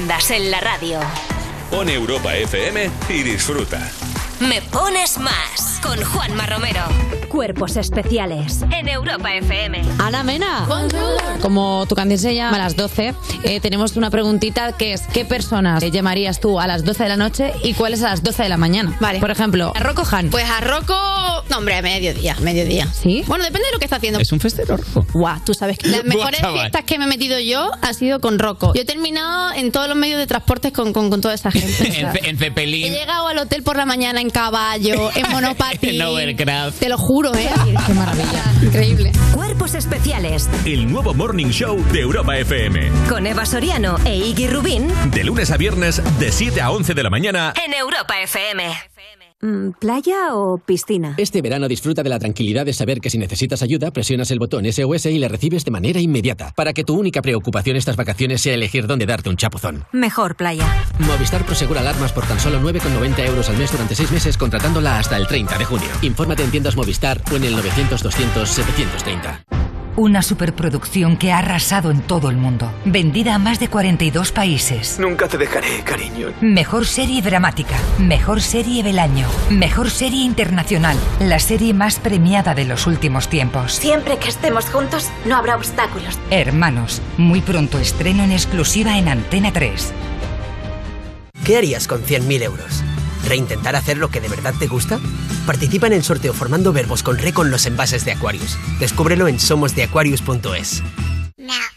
Tú mandas en la radio. Pon Europa FM y disfruta. Me pones más con Juanma Romero. Cuerpos especiales en Europa FM. Ana Mena, como tu canción se llama a las 12, eh, tenemos una preguntita que es ¿qué personas eh, llamarías tú a las 12 de la noche y cuáles a las 12 de la mañana? Vale. Por ejemplo, a Rocco Han. Pues a Rocco, no hombre, a mediodía, mediodía. ¿Sí? Bueno, depende de lo que está haciendo. Es un festero rojo. Guau, tú sabes que las mejores fiestas que me he metido yo ha sido con Rocco. Yo he terminado en todos los medios de transporte con, con, con toda esa gente. En, en He llegado al hotel por la mañana en caballo, en monopatín. En Overcraft. Te lo juro, ¿eh? Qué maravilla. Increíble. Cuerpos especiales El nuevo Morning Show de Europa FM. con Eva Soriano e Iggy Rubín De lunes a viernes, de 7 a 11 de la mañana. en Europa FM. Mm, ¿Playa o piscina? Este verano disfruta de la tranquilidad de saber que si necesitas ayuda, presionas el botón SOS y le recibes de manera inmediata, para que tu única preocupación estas vacaciones sea elegir dónde darte un chapuzón. Mejor playa. Movistar Prosegura alarmas por tan solo 9,90 euros al mes durante 6 meses contratándola hasta el 30 de junio. Infórmate en tiendas Movistar o en el 900-200-730. Una superproducción que ha arrasado en todo el mundo. Vendida a más de 42 países. Nunca te dejaré, cariño. Mejor serie dramática. Mejor serie del año. Mejor serie internacional. La serie más premiada de los últimos tiempos. Siempre que estemos juntos, no habrá obstáculos. Hermanos. Muy pronto estreno en exclusiva en Antena 3. ¿Qué harías con 100.000 euros? ¿Reintentar hacer lo que de verdad te gusta? Participa en el sorteo formando verbos con re con los envases de Aquarius. Descúbrelo en somosdeaquarius.es.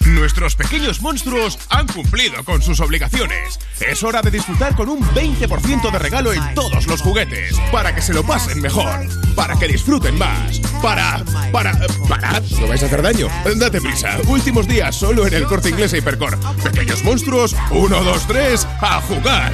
Nuestros pequeños monstruos han cumplido con sus obligaciones. Es hora de disfrutar con un 20% de regalo en todos los juguetes. Para que se lo pasen mejor. Para que disfruten más. Para. Para. Para. No vais a hacer daño. Date prisa. Últimos días solo en el corte inglés e Hipercor. Pequeños monstruos. 1, 2, 3. A jugar.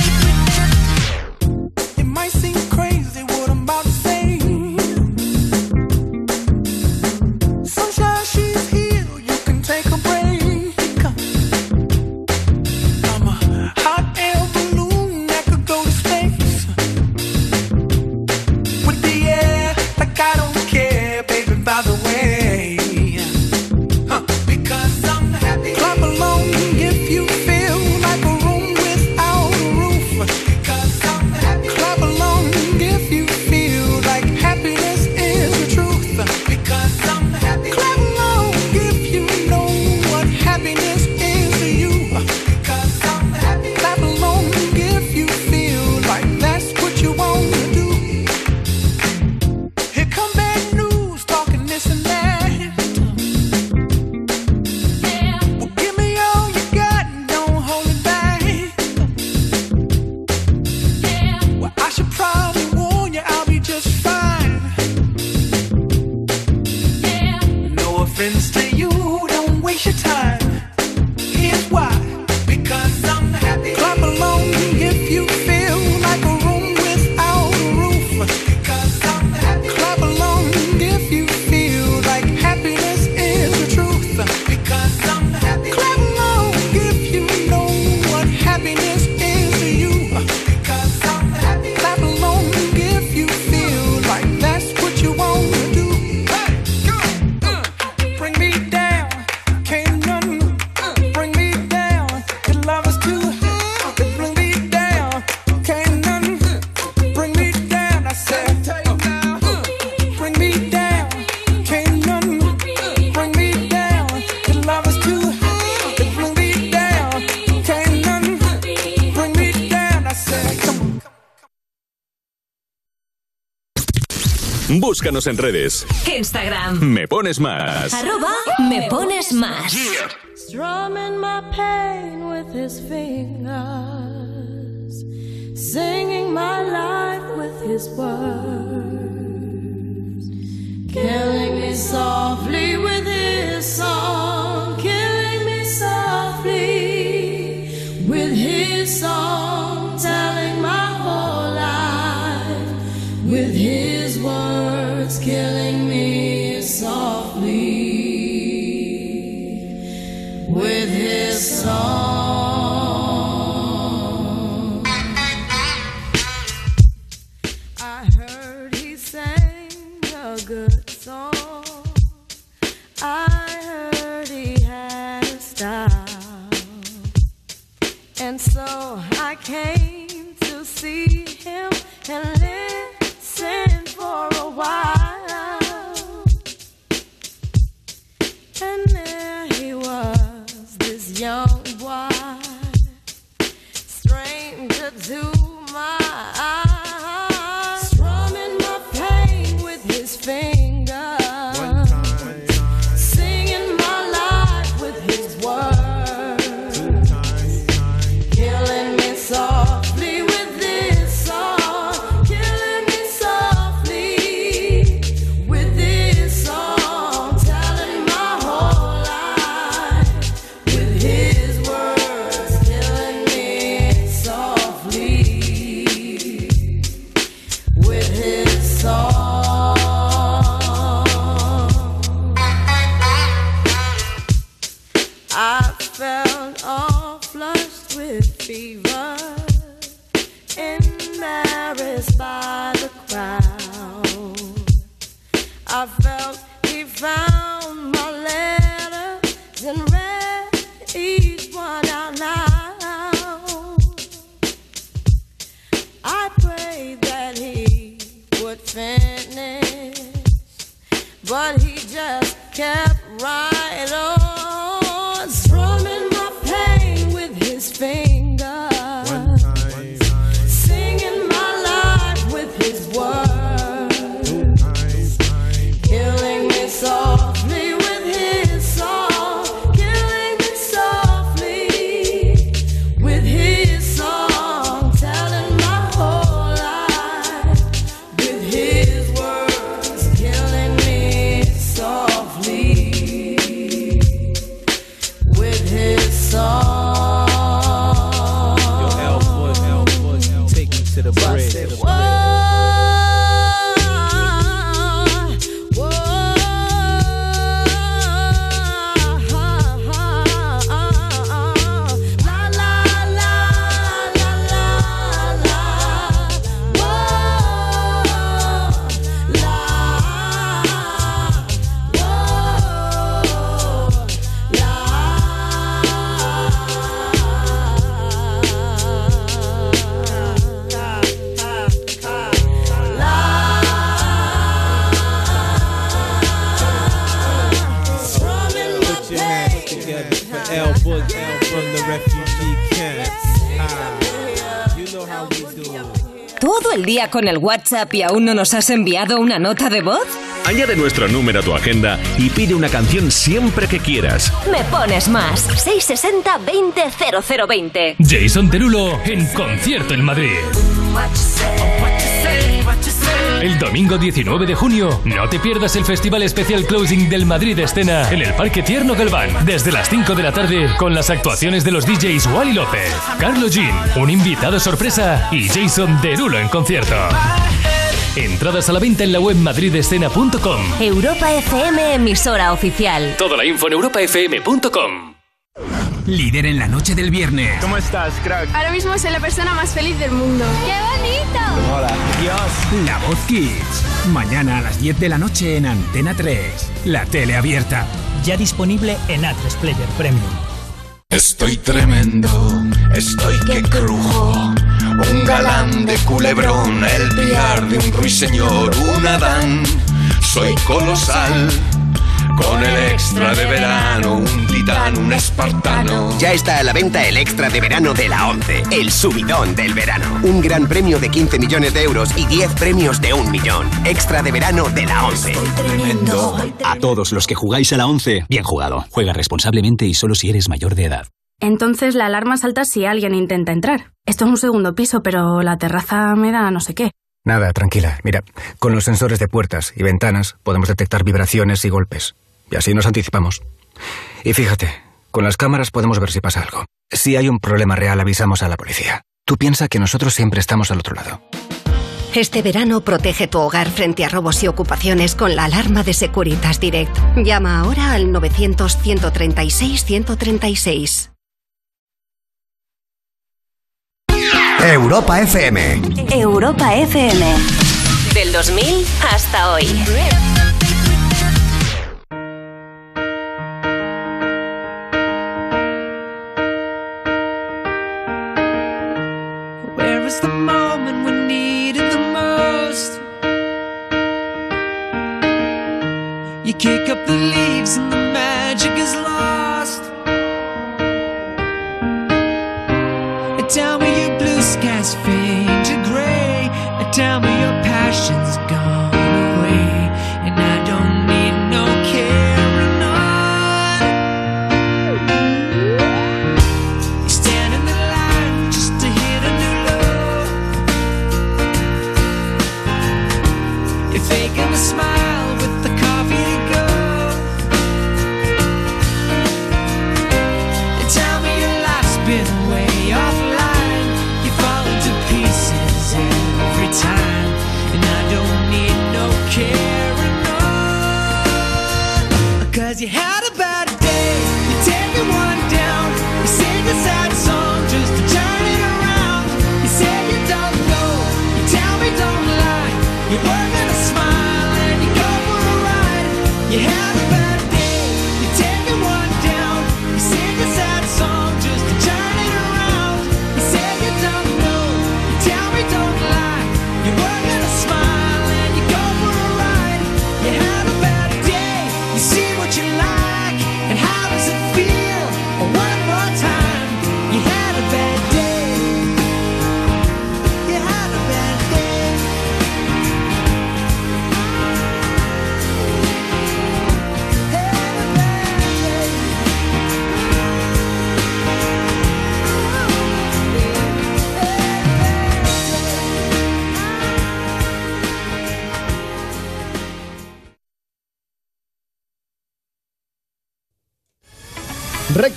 Búscanos en redes. Instagram. Me pones más. Arroba me pones más. Strumming my pain with his fingers, singing my life with his words, con el WhatsApp y aún no nos has enviado una nota de voz? Añade nuestro número a tu agenda y pide una canción siempre que quieras. Me pones más. 660 20 0020. Jason Derulo en concierto en Madrid. El domingo 19 de junio, no te pierdas el Festival Especial Closing del Madrid Escena en el Parque Tierno Galván, desde las 5 de la tarde, con las actuaciones de los DJs Wally López, Carlos Jean, un invitado sorpresa y Jason Derulo en concierto. Entradas a la venta en la web madridescena.com. Europa FM, emisora oficial. Toda la info en europafm.com. Líder en la noche del viernes. ¿Cómo estás, crack? Ahora mismo soy la persona más feliz del mundo. ¡Qué bonito! Hola. Dios. La Voz Kids. Mañana a las 10 de la noche en Antena 3. La tele abierta. Ya disponible en A3 Player Premium. Estoy tremendo, estoy que crujo. Un galán de culebrón, el piar de un ruiseñor, un Adán. Soy colosal, Con el extra de verano, un titán, un espartano. Ya está a la venta el extra de verano de la 11, el subidón del verano. Un gran premio de 15 millones de euros y 10 premios de un millón. Extra de verano de la 11. A todos los que jugáis a la 11, bien jugado. Juega responsablemente y solo si eres mayor de edad. Entonces la alarma salta si alguien intenta entrar. Esto es un segundo piso, pero la terraza me da no sé qué. Nada, tranquila. Mira, con los sensores de puertas y ventanas podemos detectar vibraciones y golpes. Y así nos anticipamos. Y fíjate, con las cámaras podemos ver si pasa algo. Si hay un problema real, avisamos a la policía. Tú piensa que nosotros siempre estamos al otro lado. Este verano protege tu hogar frente a robos y ocupaciones con la alarma de Securitas Direct. Llama ahora al 900-136-136. Europa FM. Europa FM. Del 2000 hasta hoy. Where is the moment we need it the most? You kick up the leaves and the magic is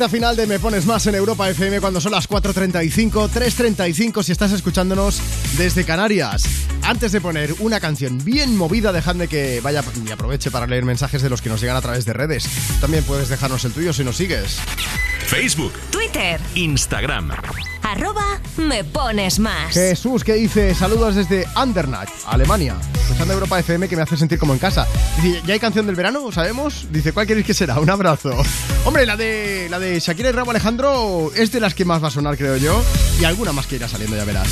Recta final de Me Pones Más en Europa FM cuando son las 4.35, 3.35 si estás escuchándonos desde Canarias. Antes de poner una canción bien movida, dejadme que vaya y aproveche para leer mensajes de los que nos llegan a través de redes. También puedes dejarnos el tuyo si nos sigues. Facebook, Twitter. Instagram. Arroba me pones más. Jesús que dice saludos desde Andernach, Alemania. Escuchando Europa FM que me hace sentir como en casa. Dice, ¿ya hay canción del verano? ¿Sabemos? Dice, ¿cuál queréis que será? Un abrazo. Hombre, la de, la de Shakira y Rabo Alejandro es de las que más va a sonar, creo yo. Y alguna más que irá saliendo, ya verás.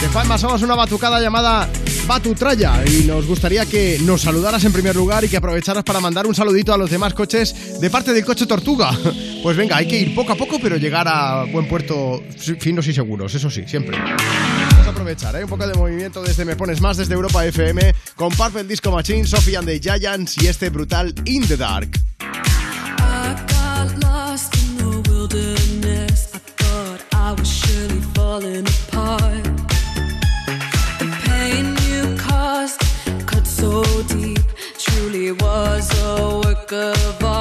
Que Palma somos una batucada llamada Batutraya y nos gustaría que nos saludaras en primer lugar y que aprovecharas para mandar un saludito a los demás coches de parte del coche Tortuga. Pues venga, hay que ir poco a poco, pero llegar a buen puerto finos y seguros, eso sí, siempre. Vamos a aprovechar, ¿eh? un poco de movimiento desde Me Pones Más, desde Europa FM, con Purple Disco Machine, Sophie and the Giants y este brutal In the Dark. Truly was a work of art.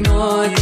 Ignore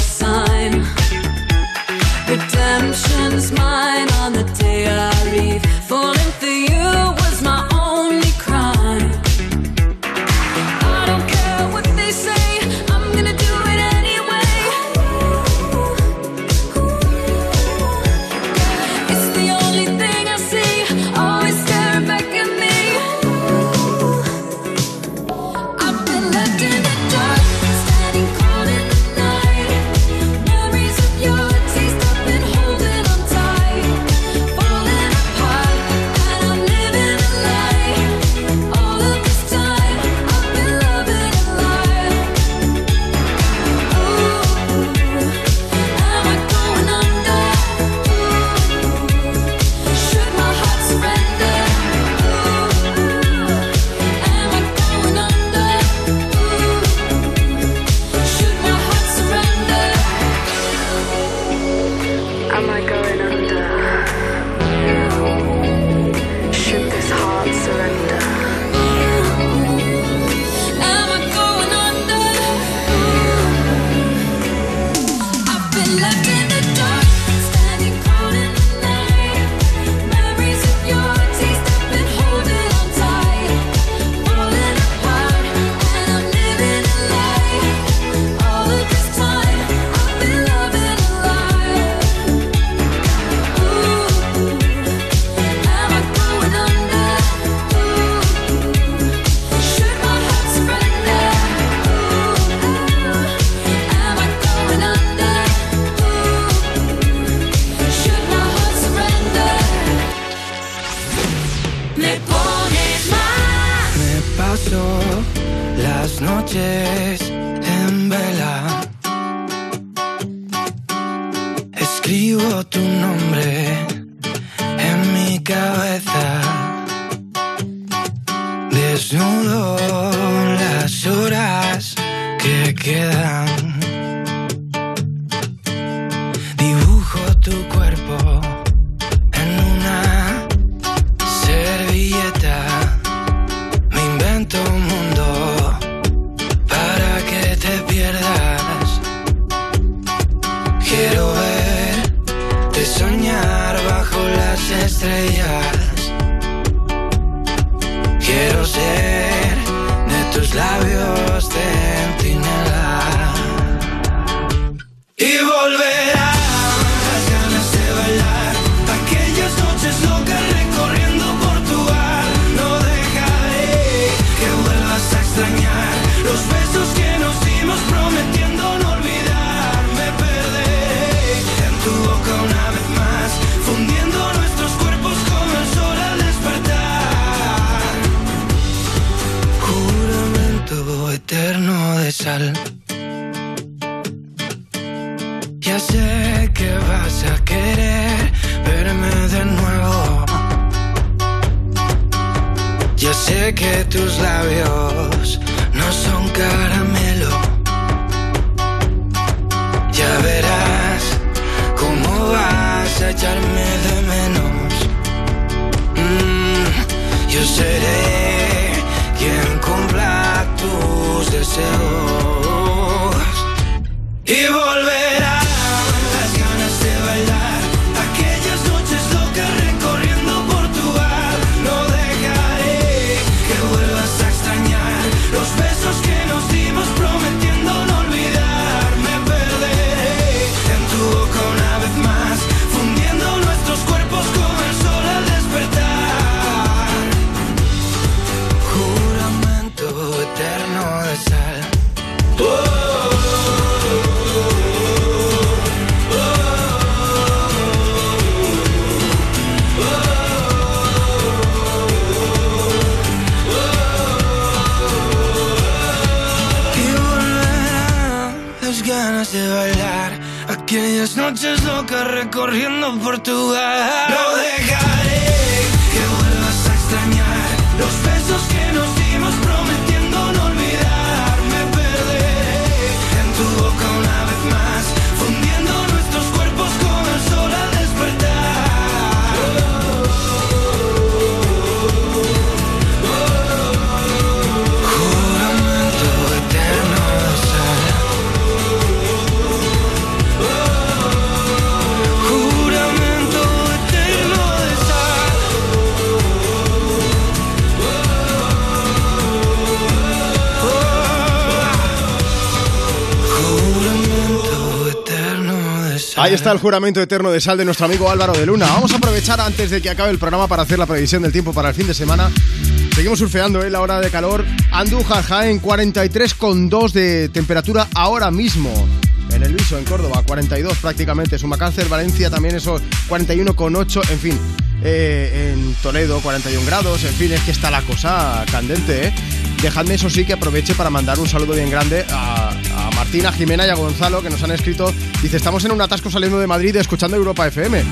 está el juramento eterno de sal de nuestro amigo Álvaro de Luna. Vamos a aprovechar antes de que acabe el programa para hacer la previsión del tiempo para el fin de semana. Seguimos surfeando ¿eh? la hora de calor. Andújar, Jaén, 43,2 de temperatura ahora mismo. En el Viso, en Córdoba, 42 prácticamente. Sumacáncer, Valencia también eso, 41,8. En fin, eh, en Toledo, 41 grados. En fin, es que está la cosa candente, ¿eh? Dejadme eso sí que aproveche para mandar un saludo bien grande a Martina, Jimena y a Gonzalo que nos han escrito. Dice, estamos en un atasco saliendo de Madrid escuchando Europa FM.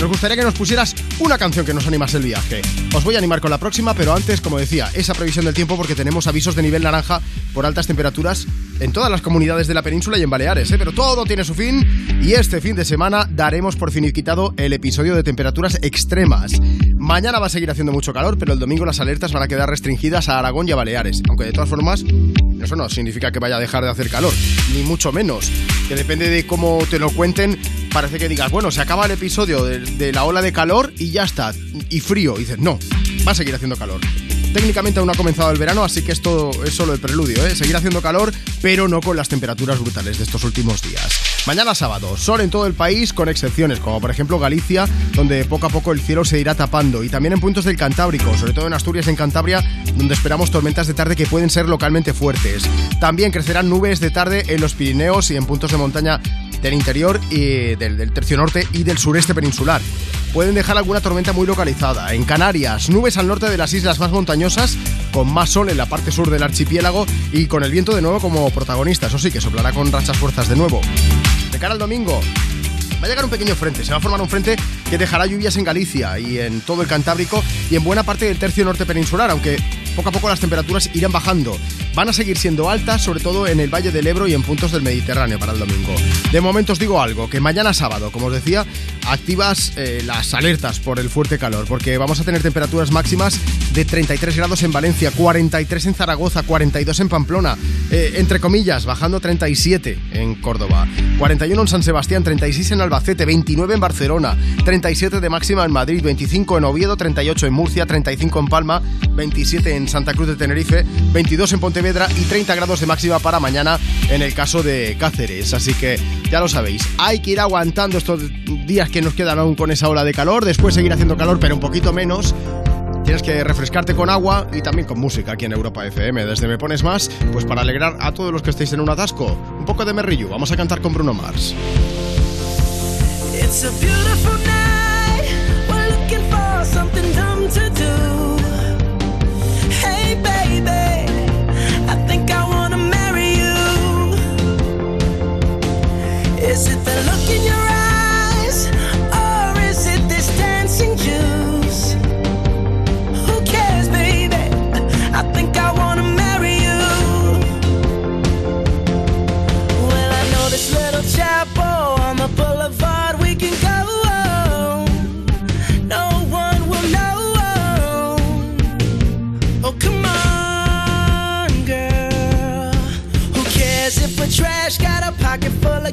Nos gustaría que nos pusieras una canción que nos animase el viaje. Os voy a animar con la próxima, pero antes, como decía, esa previsión del tiempo porque tenemos avisos de nivel naranja por altas temperaturas en todas las comunidades de la península y en Baleares, ¿eh? pero todo tiene su fin y este fin de semana daremos por finiquitado el episodio de temperaturas extremas. Mañana va a seguir haciendo mucho calor, pero el domingo las alertas van a quedar restringidas a Aragón y a Baleares, aunque de todas formas eso no significa que vaya a dejar de hacer calor, ni mucho menos, que depende de cómo te lo cuenten, parece que digas, bueno, se acaba el episodio de, la ola de calor y ya está, y frío, y dices, no, va a seguir haciendo calor. Técnicamente aún ha comenzado el verano, así que esto es solo el preludio, ¿eh? Seguir haciendo calor, pero no con las temperaturas brutales de estos últimos días. Mañana sábado, sol en todo el país, con excepciones, como por ejemplo Galicia, donde poco a poco el cielo se irá tapando, y también en puntos del Cantábrico, sobre todo en Asturias y en Cantabria, donde esperamos tormentas de tarde que pueden ser localmente fuertes. También crecerán nubes de tarde en los Pirineos y en puntos de montaña del interior y del, del tercio norte y del sureste peninsular. Pueden dejar alguna tormenta muy localizada. En Canarias, nubes al norte de las islas más montañosas, con más sol en la parte sur del archipiélago y con el viento de nuevo como protagonista. Eso sí, que soplará con rachas fuerzas de nuevo. De cara al domingo, Va a llegar un pequeño frente, se va a formar un frente que dejará lluvias en Galicia y en todo el Cantábrico y en buena parte del tercio norte peninsular, aunque poco a poco las temperaturas irán bajando. Van a seguir siendo altas, sobre todo en el Valle del Ebro y en puntos del Mediterráneo para el domingo. De momento os digo algo, que mañana sábado, como os decía, activas eh, las alertas por el fuerte calor, porque vamos a tener temperaturas máximas de 33 grados en Valencia, 43 en Zaragoza, 42 en Pamplona, eh, entre comillas, bajando 37 en Córdoba, 41 en San Sebastián, 36 en Albacete, 29 en Barcelona, 37 de máxima en Madrid, 25 en Oviedo, 38 en Murcia, 35 en Palma, 27 en Santa Cruz de Tenerife, 22 en Pontevedra y 30 grados de máxima para mañana en el caso de Cáceres. Así que ya lo sabéis, hay que ir aguantando estos días que nos quedan aún con esa ola de calor, después seguir haciendo calor pero un poquito menos. Tienes que refrescarte con agua y también con música aquí en Europa FM. Desde Me Pones Más, pues para alegrar a todos los que estéis en un atasco. Un poco de merrillo. Vamos a cantar con Bruno Mars. Is it the look in your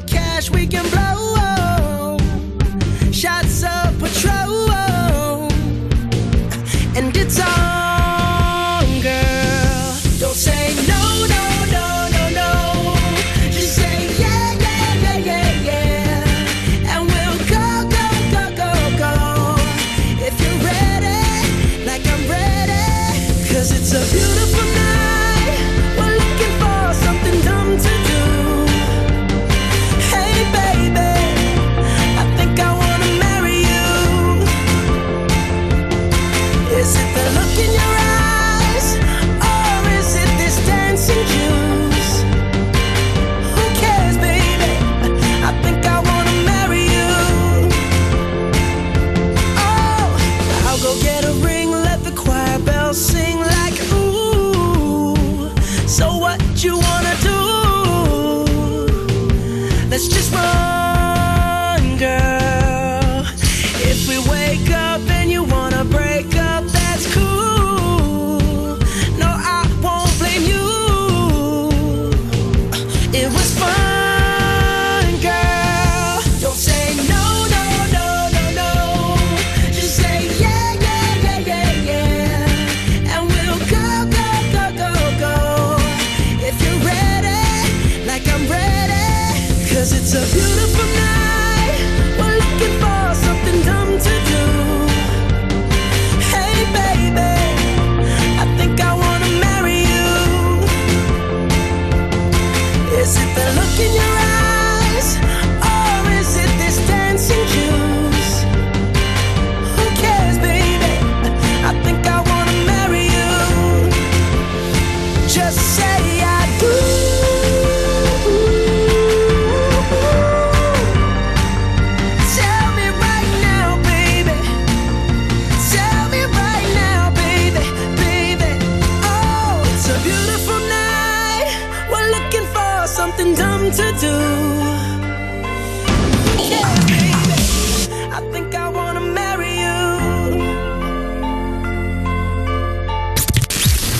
cash we can blow.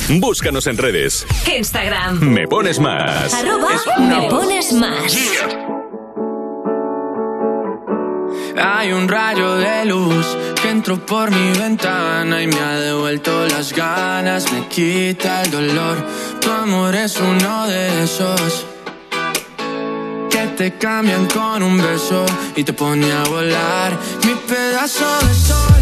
Búscanos en redes. Instagram. Me pones más. Arroba me pones más. Hay un rayo de luz que entró por mi ventana y me ha devuelto las ganas, me quita el dolor. Tu amor es uno de esos que te cambian con un beso y te pone a volar. Mi pedazo de sol,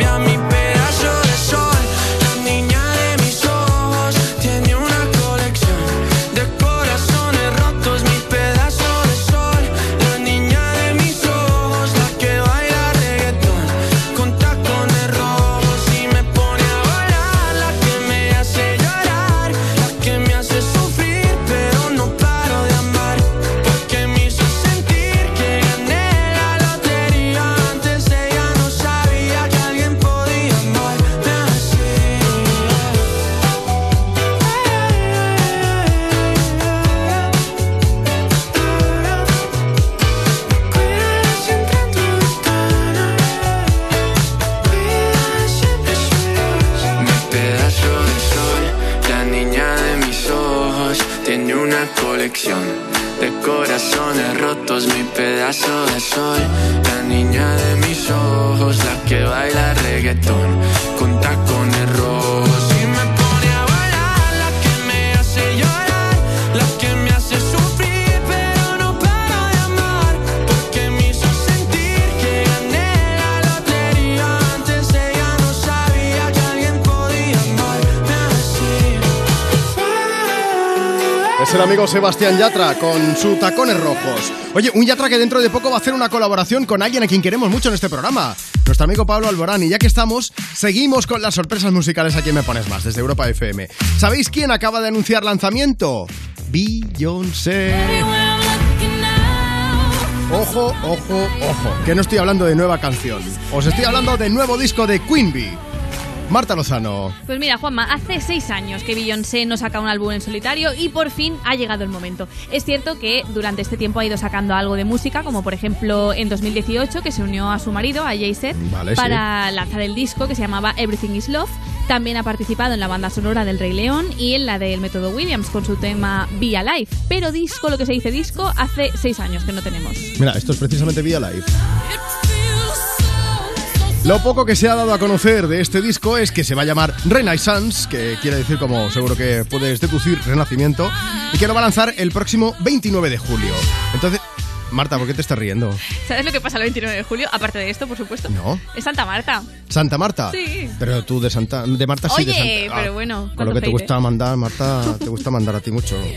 Pedazo de la niña de mis ojos, la que baila reggaetón con tacones rojos. Es el amigo Sebastián Yatra con sus tacones rojos. Oye, un Yatra que dentro de poco va a hacer una colaboración con alguien a quien queremos mucho en este programa. Nuestro amigo Pablo Alborán. Y ya que estamos, seguimos con las sorpresas musicales aquí en Me Pones Más, desde Europa FM. ¿Sabéis quién acaba de anunciar lanzamiento? Beyoncé. Ojo, ojo, ojo, que no estoy hablando de nueva canción. Os estoy hablando de nuevo disco de Queen Bee. Marta Lozano. Pues mira, Juanma, hace seis años que Beyoncé no saca un álbum en solitario y por fin ha llegado el momento. Es cierto que durante este tiempo ha ido sacando algo de música, como por ejemplo en 2018 que se unió a su marido, a Jay-Z, Vale, para lanzar el disco que se llamaba Everything is Love. También ha participado en la banda sonora del Rey León y en la del Método Williams con su tema Be Alive. Pero disco, lo que se dice disco, hace seis años que no tenemos. Mira, esto es precisamente Vía Live. Lo poco que se ha dado a conocer de este disco es que se va a llamar Renaissance, que quiere decir, como seguro que puedes deducir, renacimiento, y que lo va a lanzar el próximo 29 de julio. Entonces, Marta, ¿por qué te estás riendo? ¿Sabes lo que pasa el 29 de julio? Aparte de esto, por supuesto. No. Es Santa Marta. ¿Santa Marta? Sí. Pero tú de Santa de Marta sí, de Oye, Santa. pero bueno, Con lo que te gusta ¿eh? mandar, Marta, te gusta mandar a ti mucho.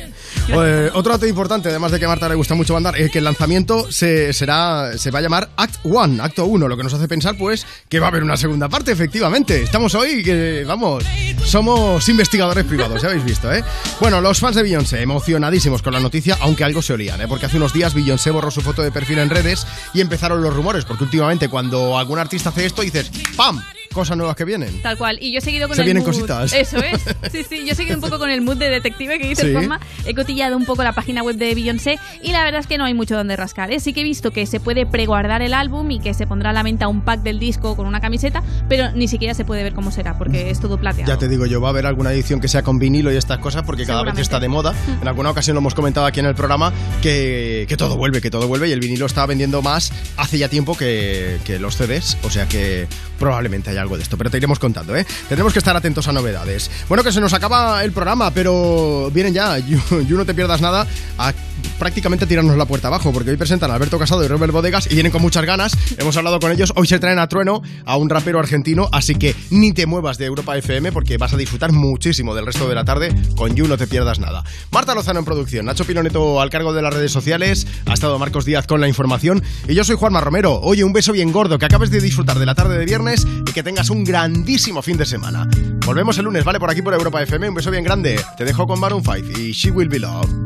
Eh, otro dato importante, además de que a Marta le gusta mucho mandar, es que el lanzamiento se, será, se va a llamar Act One, acto 1, lo que nos hace pensar, pues, que va a haber una segunda parte, efectivamente. Estamos hoy, que vamos, somos investigadores privados, ya habéis visto, ¿eh? Bueno, los fans de Beyoncé, emocionadísimos con la noticia, aunque algo se olían, ¿eh? Porque hace unos días Beyoncé borró su foto de perfil en redes y empezaron los rumores, porque últimamente cuando algún artista hace esto, dices, ¡pam! Cosas nuevas que vienen. Tal cual. Y yo he seguido con Se el vienen mood. cositas. Eso es. Sí, sí. Yo he seguido un poco con el mood de detective que dice Sí. Juanma. He cotillado un poco la página web de Beyoncé y la verdad es que no hay mucho donde rascar. ¿eh? Sí que he visto que se puede preguardar el álbum y que se pondrá a la venta un pack del disco con una camiseta, pero ni siquiera se puede ver cómo será porque es todo plateado. Ya te digo yo, va a haber alguna edición que sea con vinilo y estas cosas porque cada vez está de moda. En alguna ocasión lo hemos comentado aquí en el programa que, que todo vuelve, que todo vuelve y el vinilo está vendiendo más hace ya tiempo que, que los CDs, o sea que probablemente hay algo de esto, pero te iremos contando, ¿eh? Tendremos que estar atentos a novedades. Bueno, que se nos acaba el programa, pero vienen ya, you no te pierdas nada, prácticamente tirarnos la puerta abajo, porque hoy presentan a Alberto Casado y Robert Bodegas y vienen con muchas ganas. Hemos hablado con ellos, hoy se traen a Trueno, a un rapero argentino, así que ni te muevas de Europa FM porque vas a disfrutar muchísimo del resto de la tarde con You, no te pierdas nada. Marta Lozano en producción, Nacho Piloneto al cargo de las redes sociales, ha estado Marcos Díaz con la información y yo soy Juanma Romero. Oye, un beso bien gordo, que acabes de disfrutar de la tarde de viernes y que tengas un grandísimo fin de semana. Volvemos el lunes, ¿vale? Por aquí por Europa FM, un beso bien grande. Te dejo con Maroon 5 y She Will Be Loved.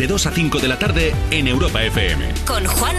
De 2 a 5 de la tarde en Europa FM. Con Juanma